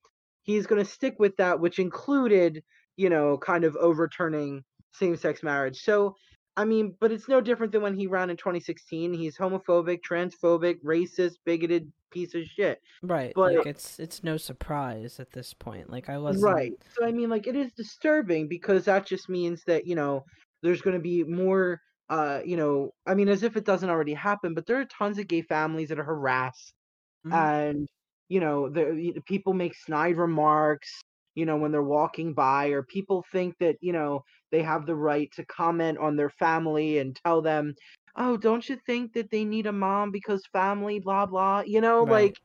He's going to stick with that which included, you know, kind of overturning same-sex marriage. So I mean, but it's no different than when he ran in 2016. He's homophobic, transphobic, racist, bigoted piece of shit. Right. But Like it's it's no surprise at this point. Like I wasn't right. So I mean, like it is disturbing because that just means that you know there's going to be more. Uh, you know, I mean, as if it doesn't already happen, but there are tons of gay families that are harassed Mhm. and you know the y- people make snide remarks you know when they're walking by or people think that you know they have the right to comment on their family and tell them oh don't you think that they need a mom because family blah blah you know Right. like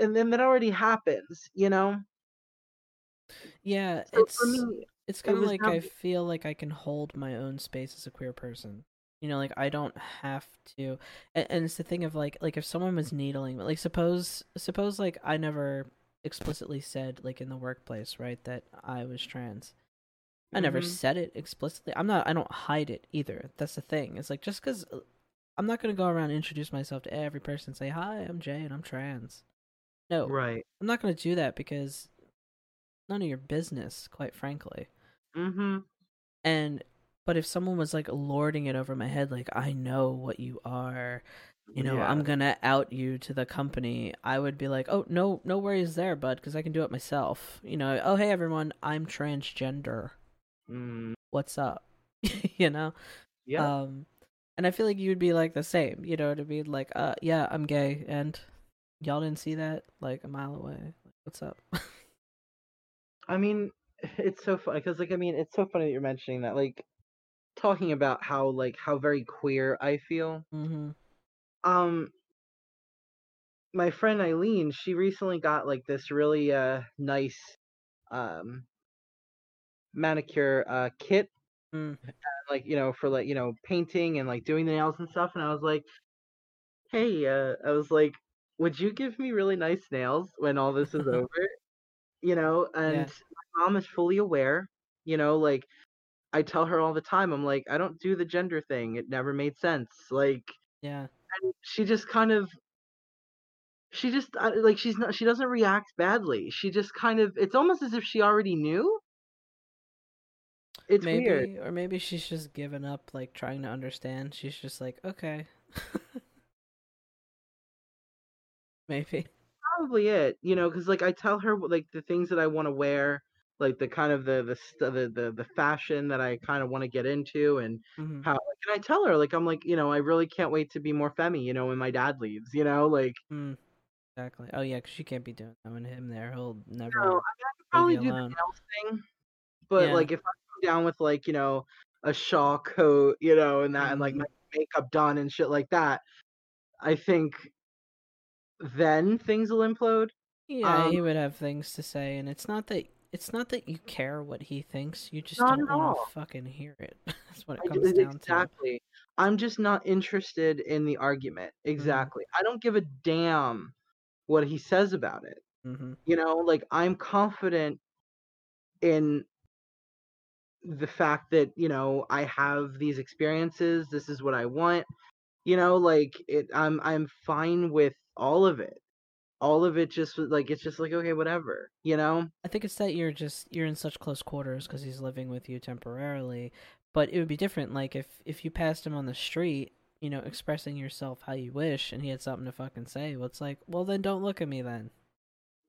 and then that already happens you know Yeah, so for it's me it's kind of like never I feel like I can hold my own space as a queer person. You know, like I don't have to and, and it's the thing of like like if someone was needling like suppose suppose like I never explicitly said like in the workplace, right, that I was trans. I never Mhm. said it explicitly. I'm not I don't hide it either. That's the thing. It's like just cuz I'm not going to go around and introduce myself to every person and say, "Hi, I'm Jay and I'm trans." No. right I'm not going to do that because none of your business, quite frankly. Mm-hmm And but if someone was like lording it over my head, like I know what you are, you know, yeah I'm gonna out you to the company, I would be like, oh no, no worries there, bud, because I can do it myself. You know, oh hey everyone, I'm transgender. mm, What's up? (laughs) you know, yeah um, and I feel like you would be like the same. You know, to be like, uh, yeah, I'm gay, and y'all didn't see that like a mile away. What's up? (laughs) i mean it's so funny because like i mean it's so funny that you're mentioning that like talking about how like how very queer i feel mm-hmm. um my friend Eileen, she recently got like this really uh nice um manicure uh kit Mm. like you know for like you know painting and like doing the nails and stuff and I was like, "Hey, uh I was like, would you give me really nice nails when all this is (laughs) over?" You know, and Yeah, mom is fully aware, you know, like I tell her all the time, I'm like, I don't do the gender thing. It never made sense. Like yeah. and she just kind of she just uh, like she's not she doesn't react badly. She just kind of it's almost as if she already knew. It's weird. Maybe, or maybe she's just given up, like trying to understand. She's just like, okay, (laughs) maybe. Probably it, you know, because like I tell her like the things that I want to wear, like the kind of the the the the, the fashion that I kind of want to get into, and hmm how like, and I tell her like I'm like you know I really can't wait to be more femmy, you know, when my dad leaves, you know, like Mm, exactly. Oh yeah, 'cause she can't be doing that with him there. He'll you know I, never mean, I could probably do the alone. nails thing, but Yeah. like if I come down with like you know a shawl coat, you know, and that and like Mhm. my makeup done and shit like that, I think then things will implode. Yeah, Um, he would have things to say, and it's not that it's not that you care what he thinks. You just not don't want to fucking hear it. (laughs) That's what it comes down to. exactly. I'm just not interested in the argument. Mhm. Exactly. I don't give a damn what he says about it. Mhm. You know, like I'm confident in the fact that, you know, I have these experiences, this is what I want. You know, like it I'm I'm fine with all of it. All of it just like it's just like okay, whatever, you know? I think it's that you're just you're in such close quarters because he's living with you temporarily. But it would be different, like if if you passed him on the street, you know, expressing yourself how you wish, and he had something to fucking say. Well, it's like, well, then don't look at me then.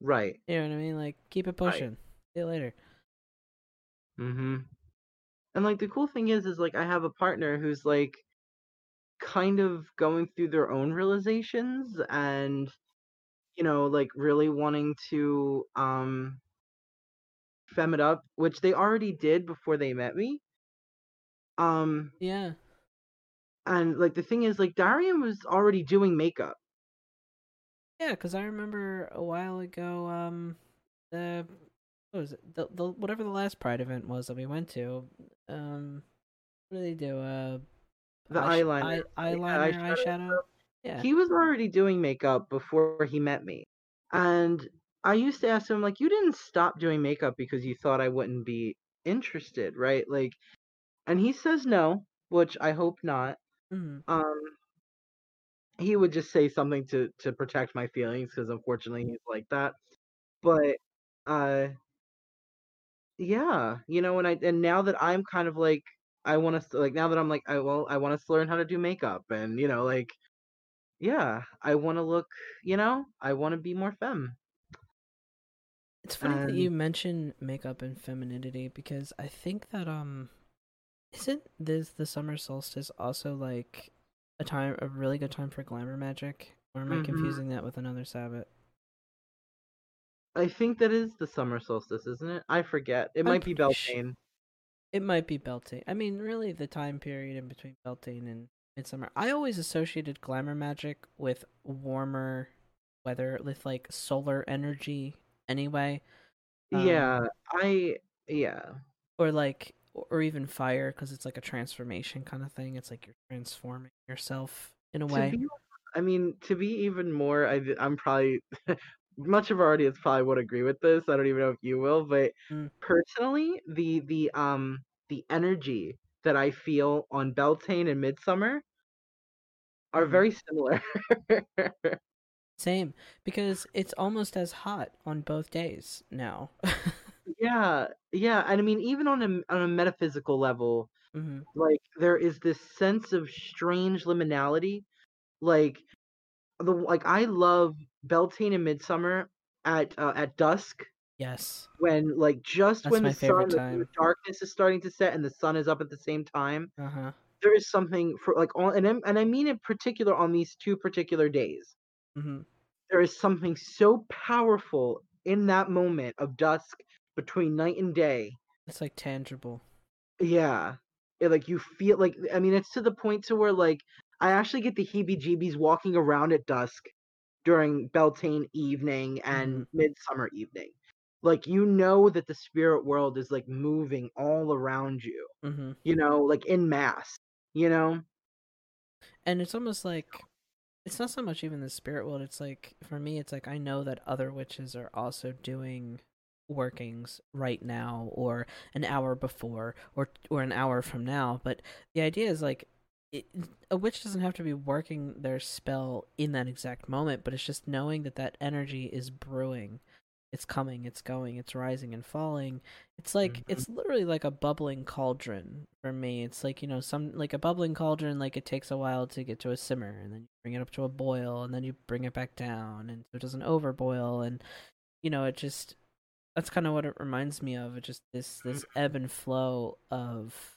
Right. You know what I mean? Like, keep it Right. pushing. See you later. mm-hmm And like the cool thing is is like I have a partner who's like kind of going through their own realizations and you know like really wanting to um fem it up which they already did before they met me um Yeah, and like the thing is like Darian was already doing makeup yeah. Because I remember a while ago, um, the what was it? The, the whatever the last Pride event was that we went to. Um, what do they do? Uh, the eyeliner eye, eyeliner, eyeshadow eyeshadow. Yeah. he was already doing makeup before he met me and I used to ask him like you didn't stop doing makeup because you thought I wouldn't be interested right like and he says no which I hope not hmm um he would just say something to to protect my feelings because unfortunately he's like that but uh yeah you know and i and now that i'm kind of like I want to like now that I'm like I well I want to learn how to do makeup and you know like yeah I want to look you know I want to be more femme. It's funny that you mention makeup and femininity because I think that um isn't this the summer solstice also like a time a really good time for glamour magic? Or am I Mhm. confusing that with another Sabbath? I think that is the summer solstice, isn't it? I forget. It I'm might be pretty sh- Beltane. It might be Beltane. I mean, really, the time period in between Beltane and Midsummer. I always associated glamour magic with warmer weather, with like solar energy. Anyway, um, yeah, I yeah. or like, or even fire, because it's like a transformation kind of thing. It's like you're transforming yourself in a To way. be, I mean, to be even more, I, I'm probably (laughs) much of our audience probably would agree with this. I don't even know if you will, but Mm. personally, the the um the energy that I feel on Beltane and Midsummer are Mhm. very similar. (laughs) Same, because it's almost as hot on both days now. (laughs) yeah, yeah, and I mean, even on a on a metaphysical level, hmm like there is this sense of strange liminality. Like the like I love Beltane and Midsummer at uh, at dusk Yes, when like just That's when the sun the darkness is starting to set and the sun is up at the same time uh huh. there is something for like on and, I'm- and i mean in particular on these two particular days. Hmm there is something so powerful in that moment of dusk between night and day. It's like tangible. yeah. It, like you feel like i mean it's to the point to where like i actually get the heebie jeebies walking around at dusk during beltane evening and midsummer evening like you know that the spirit world is like moving all around you hmm you know like in mass you know? And it's almost like it's not so much even the spirit world it's like for me it's like i know that other witches are also doing workings right now or an hour before or or an hour from now but the idea is like it, a witch doesn't have to be working their spell in that exact moment but it's just knowing that that energy is brewing it's coming it's going it's rising and falling. It's like Mhm. it's literally like a bubbling cauldron for me. It's like you know some like a bubbling cauldron like it takes a while to get to a simmer and then you bring it up to a boil and then you bring it back down and so it doesn't overboil and you know it just that's kind of what it reminds me of it just this this ebb and flow of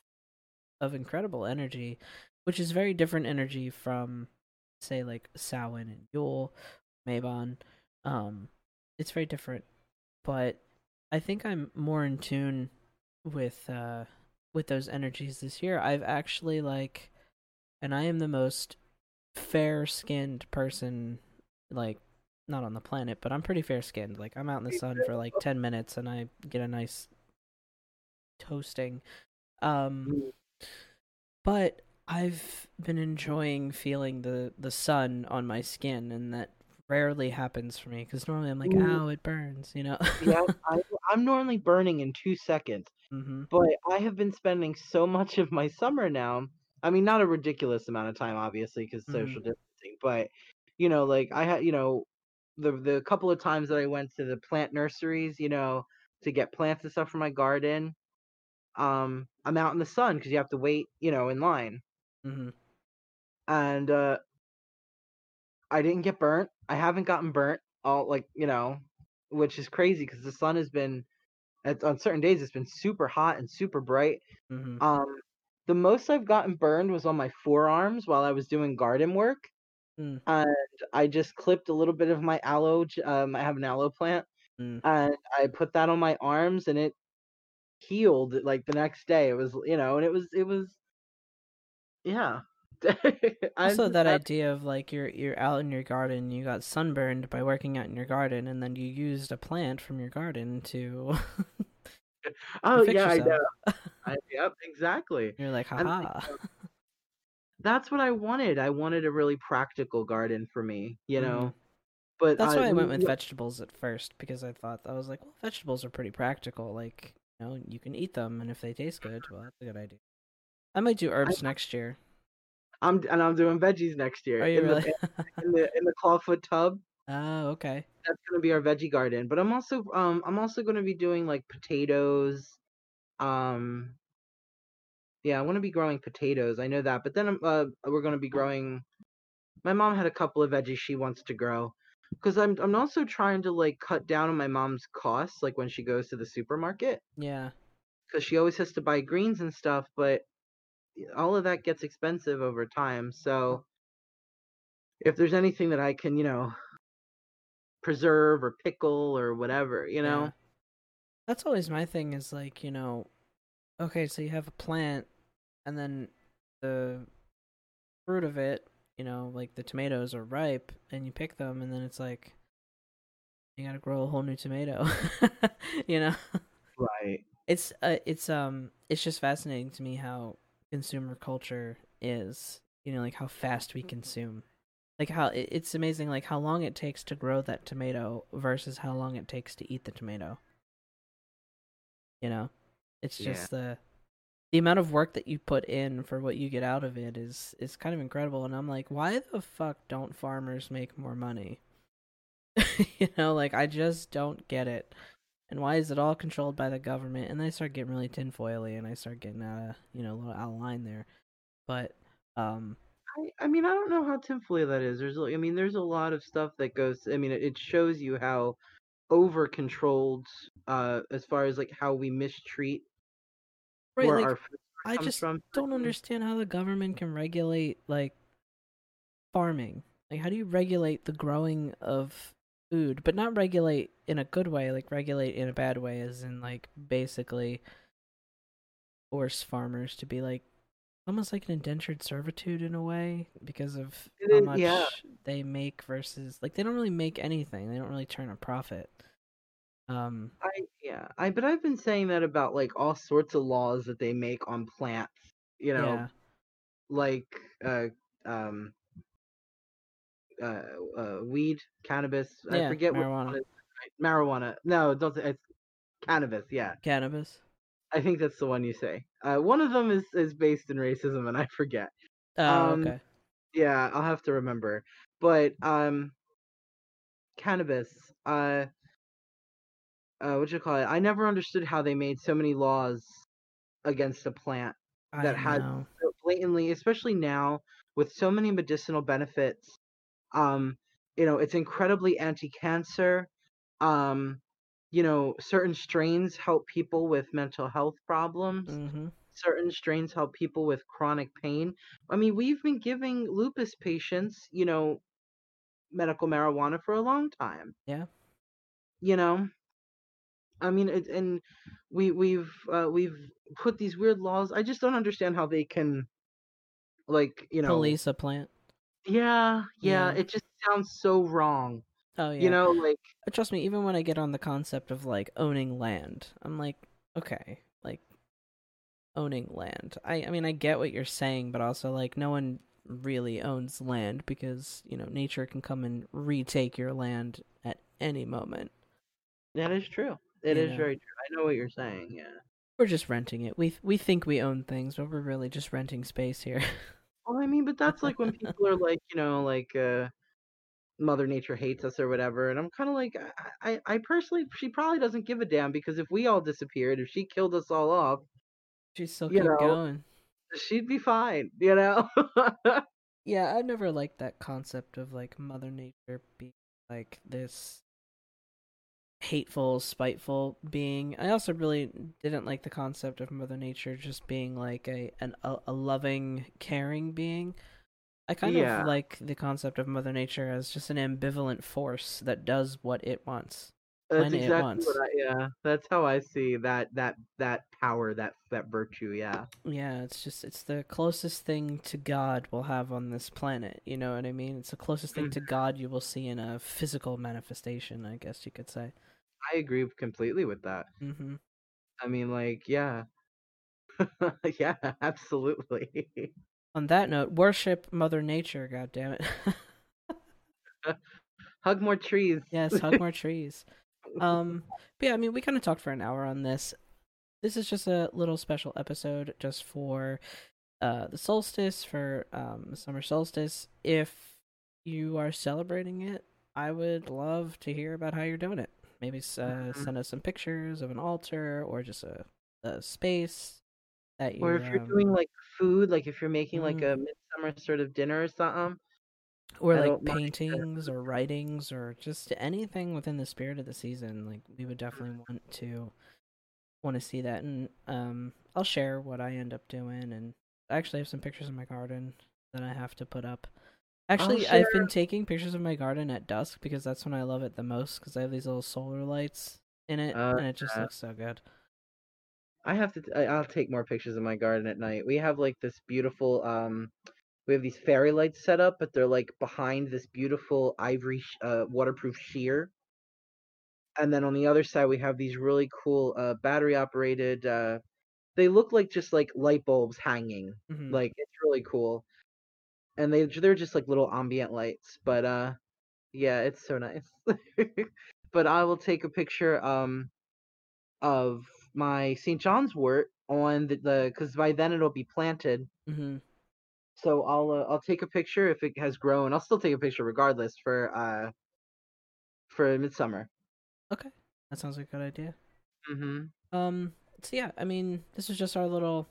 of incredible energy which is very different energy from say like Samhain and Yule Mabon um it's very different but I think I'm more in tune with uh with those energies this year. I've actually like and I am the most fair skinned person like not on the planet but I'm pretty fair skinned like I'm out in the sun for like 10 minutes and I get a nice toasting. Um Mm. but I've been enjoying feeling the the sun on my skin, and that rarely happens for me because normally I'm like, Ooh. "Ow, it burns," you know. yeah (laughs) I, i'm normally burning in two seconds hmm but i have been spending so much of my summer now i mean not a ridiculous amount of time obviously because Mhm. social distancing but you know like i had you know the the couple of times that i went to the plant nurseries you know to get plants and stuff for my garden um i'm out in the sun because you have to wait you know in line hmm and uh i didn't get burnt i haven't gotten burnt all like you know which is crazy because the sun has been at, on certain days it's been super hot and super bright hmm um the most i've gotten burned was on my forearms while i was doing garden work Mm. and i just clipped a little bit of my aloe um i have an aloe plant Mm. and i put that on my arms and it healed like the next day it was you know and it was it was yeah (laughs) Also, that idea of like you're you're out in your garden, you got sunburned by working out in your garden, and then you used a plant from your garden to. (laughs) (laughs) oh yeah i know I, yep exactly You're like, haha. that's what i wanted i wanted a really practical garden for me you know Mhm. but That's why I went we- with vegetables at first because I thought I was like, well, vegetables are pretty practical. Like, you know, you can eat them, and if they taste good, well, that's a good idea. I might do herbs next year. I'm and I'm doing veggies next year Are you in really? the (laughs) in the in the clawfoot tub. oh, okay. That's gonna be our veggie garden. But I'm also um I'm also gonna be doing like potatoes, um, Yeah, I want to be growing potatoes. I know that, but then uh, we're to be growing. My mom had a couple of veggies she wants to grow, because I'm I'm also trying to like cut down on my mom's costs, like when she goes to the supermarket, Yeah. because she always has to buy greens and stuff, but all of that gets expensive over time. So if there's anything that I can, you know, preserve or pickle or whatever, you know, Yeah. That's always my thing is like, you know, okay, so you have a plant and then the fruit of it, you know, like the tomatoes are ripe and you pick them and then it's like you got to grow a whole new tomato. (laughs) you know? right? It's uh, it's um it's just fascinating to me how consumer culture is, you know, like how fast we mm-hmm. consume. Like how it's amazing like how long it takes to grow that tomato versus how long it takes to eat the tomato. You know? It's Yeah. just the the amount of work that you put in for what you get out of it is is kind of incredible and I'm like, why the fuck don't farmers make more money? (laughs) you know, like I just don't get it. And why is it all controlled by the government? And then I start getting really tinfoily and I start getting out of you know, a little out of line there. But um I, I mean, I don't know how tinfoil that is. There's, I mean, there's a lot of stuff that goes. I mean, it, it shows you how over controlled, uh, as far as like how we mistreat right, where like our food I just from. don't understand how the government can regulate like farming. Like how do you regulate the growing of food, but not regulate in a good way, like regulate in a bad way as in like basically force farmers to be like almost like an indentured servitude in a way because of how much yeah. they make versus like they don't really make anything. They don't really turn a profit. Um I yeah, I but I've been saying that about like all sorts of laws that they make on plants. You know, yeah. like uh um uh, uh weed, cannabis. I forget marijuana. what marijuana. No, don't it's cannabis. Yeah, Cannabis. I think that's the one you say. Uh, one of them is is based in racism, and I forget. Oh, Um, okay. Yeah, I'll have to remember. But um, cannabis. Uh, uh, what you call it? I never understood how they made so many laws against a plant that had so blatantly, especially now with so many medicinal benefits. Um, you know, it's incredibly anti-cancer. Um, you know, certain strains help people with mental health problems. Mhm. Certain strains help people with chronic pain. I mean, we've been giving lupus patients, you know, medical marijuana for a long time. Yeah. You know, I mean, it, and we we've uh, we've put these weird laws. I just don't understand how they can, like, you know, Police a plant. Yeah, yeah. Yeah. It just sounds so wrong. Oh yeah. You know, like, But trust me, even when I get on the concept of like owning land, I'm like, okay, like owning land. I I mean, I get what you're saying, but also like no one really owns land because, you know, nature can come and retake your land at any moment. that is true. It You is know. very true. I know what you're saying. Yeah. We're just renting it. We we think we own things, but we're really just renting space here. (laughs) Well, I mean, but that's like when (laughs) people are like, you know, like, uh, Mother Nature hates us or whatever, and I'm kind of like, I, I, I personally, she probably doesn't give a damn because if we all disappeared, if she killed us all off, She still keep know. going. she'd be fine, you know. (laughs) Yeah, I never liked that concept of like Mother Nature being like this hateful, spiteful being. I also really didn't like the concept of Mother Nature just being like a an a, a loving, caring being. I kind Yeah. of like the concept of Mother Nature as just an ambivalent force that does what it wants. That's when it wants. I, yeah. That's how I see that that that power, that that virtue. Yeah. Yeah, it's just it's the closest thing to God we'll have on this planet. You know what I mean? It's the closest thing to mm-hmm. God you will see in a physical manifestation, I guess you could say. I agree completely with that. hmm I mean, like, yeah, (laughs) yeah, absolutely. (laughs) On that note, worship Mother Nature. God damn it! (laughs) Hug more trees. yes, hug more trees. Um, but yeah, I mean, we kind of talked for an hour on this. This is just a little special episode just for uh the solstice for um the summer solstice. If you are celebrating it, I would love to hear about how you're doing it. Maybe uh, Mhm. send us some pictures of an altar or just a, a space. that you Or if you're um, doing like food, like if you're making like Mm. a midsummer sort of dinner or something. or I like don't mind the- paintings or writings or just anything within the spirit of the season like we would definitely want to want to see that and um i'll share what i end up doing and i actually have some pictures of my garden that i have to put up actually i've been taking pictures of my garden at dusk because that's when i love it the most because i have these little solar lights in it Uh, and it just uh, looks so good I have to. t- I'll take more pictures of my garden at night. We have like this beautiful. Um, we have these fairy lights set up, but they're like behind this beautiful ivory, sh- uh, waterproof sheer. And then on the other side, we have these really cool, uh, battery operated. Uh, they look like just like light bulbs hanging. Mhm. Like it's really cool. And they they're just like little ambient lights, but uh, yeah, it's so nice. (laughs) but I will take a picture um of my St. John's wort on the because by then it'll be planted. mm-hmm. So I'll uh, I'll take a picture if it has grown. I'll still take a picture regardless for uh for midsummer. okay that sounds like a good idea Mm-hmm. Um. So yeah, I mean, this is just our little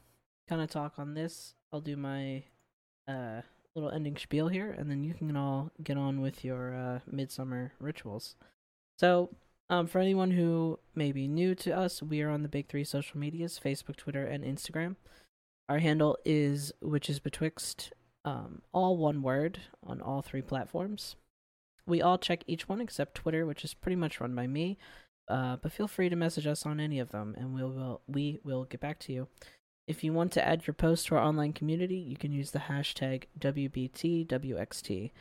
kind of talk on this. I'll do my uh little ending spiel here, and then you can all get on with your uh, midsummer rituals. So, um, for anyone who may be new to us, we are on the big three social medias: Facebook, Twitter, and Instagram. Our handle is witches betwixt, um, all one word on all three platforms. We all check each one except Twitter, which is pretty much run by me. Uh, but feel free to message us on any of them, and we'll, we'll we will get back to you. If you want to add your post to our online community, you can use the hashtag WBTWXT,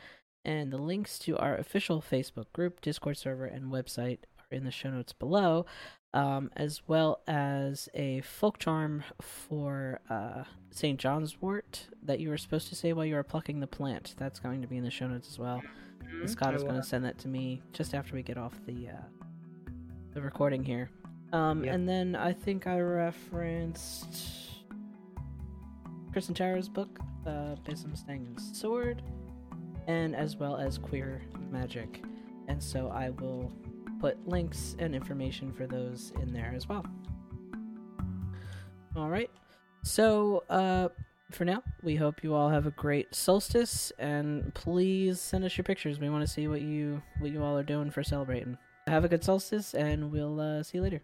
and the links to our official Facebook group, Discord server, and website are in the show notes below, um, as well as a folk charm for uh, St. John's wort that you were supposed to say while you were plucking the plant. That's going to be in the show notes as well. And Scott is going to send that to me just after we get off the uh, the recording here. Um, Yeah. And then I think I referenced Kristen Tara's book, uh, Besom Sword, and as well as Queer Magic. And so I will put links and information for those in there as well. All right. So, uh, for now, we hope you all have a great solstice, and please send us your pictures. We want to see what you what you all are doing for celebrating. Have a good solstice, and we'll uh, see you later.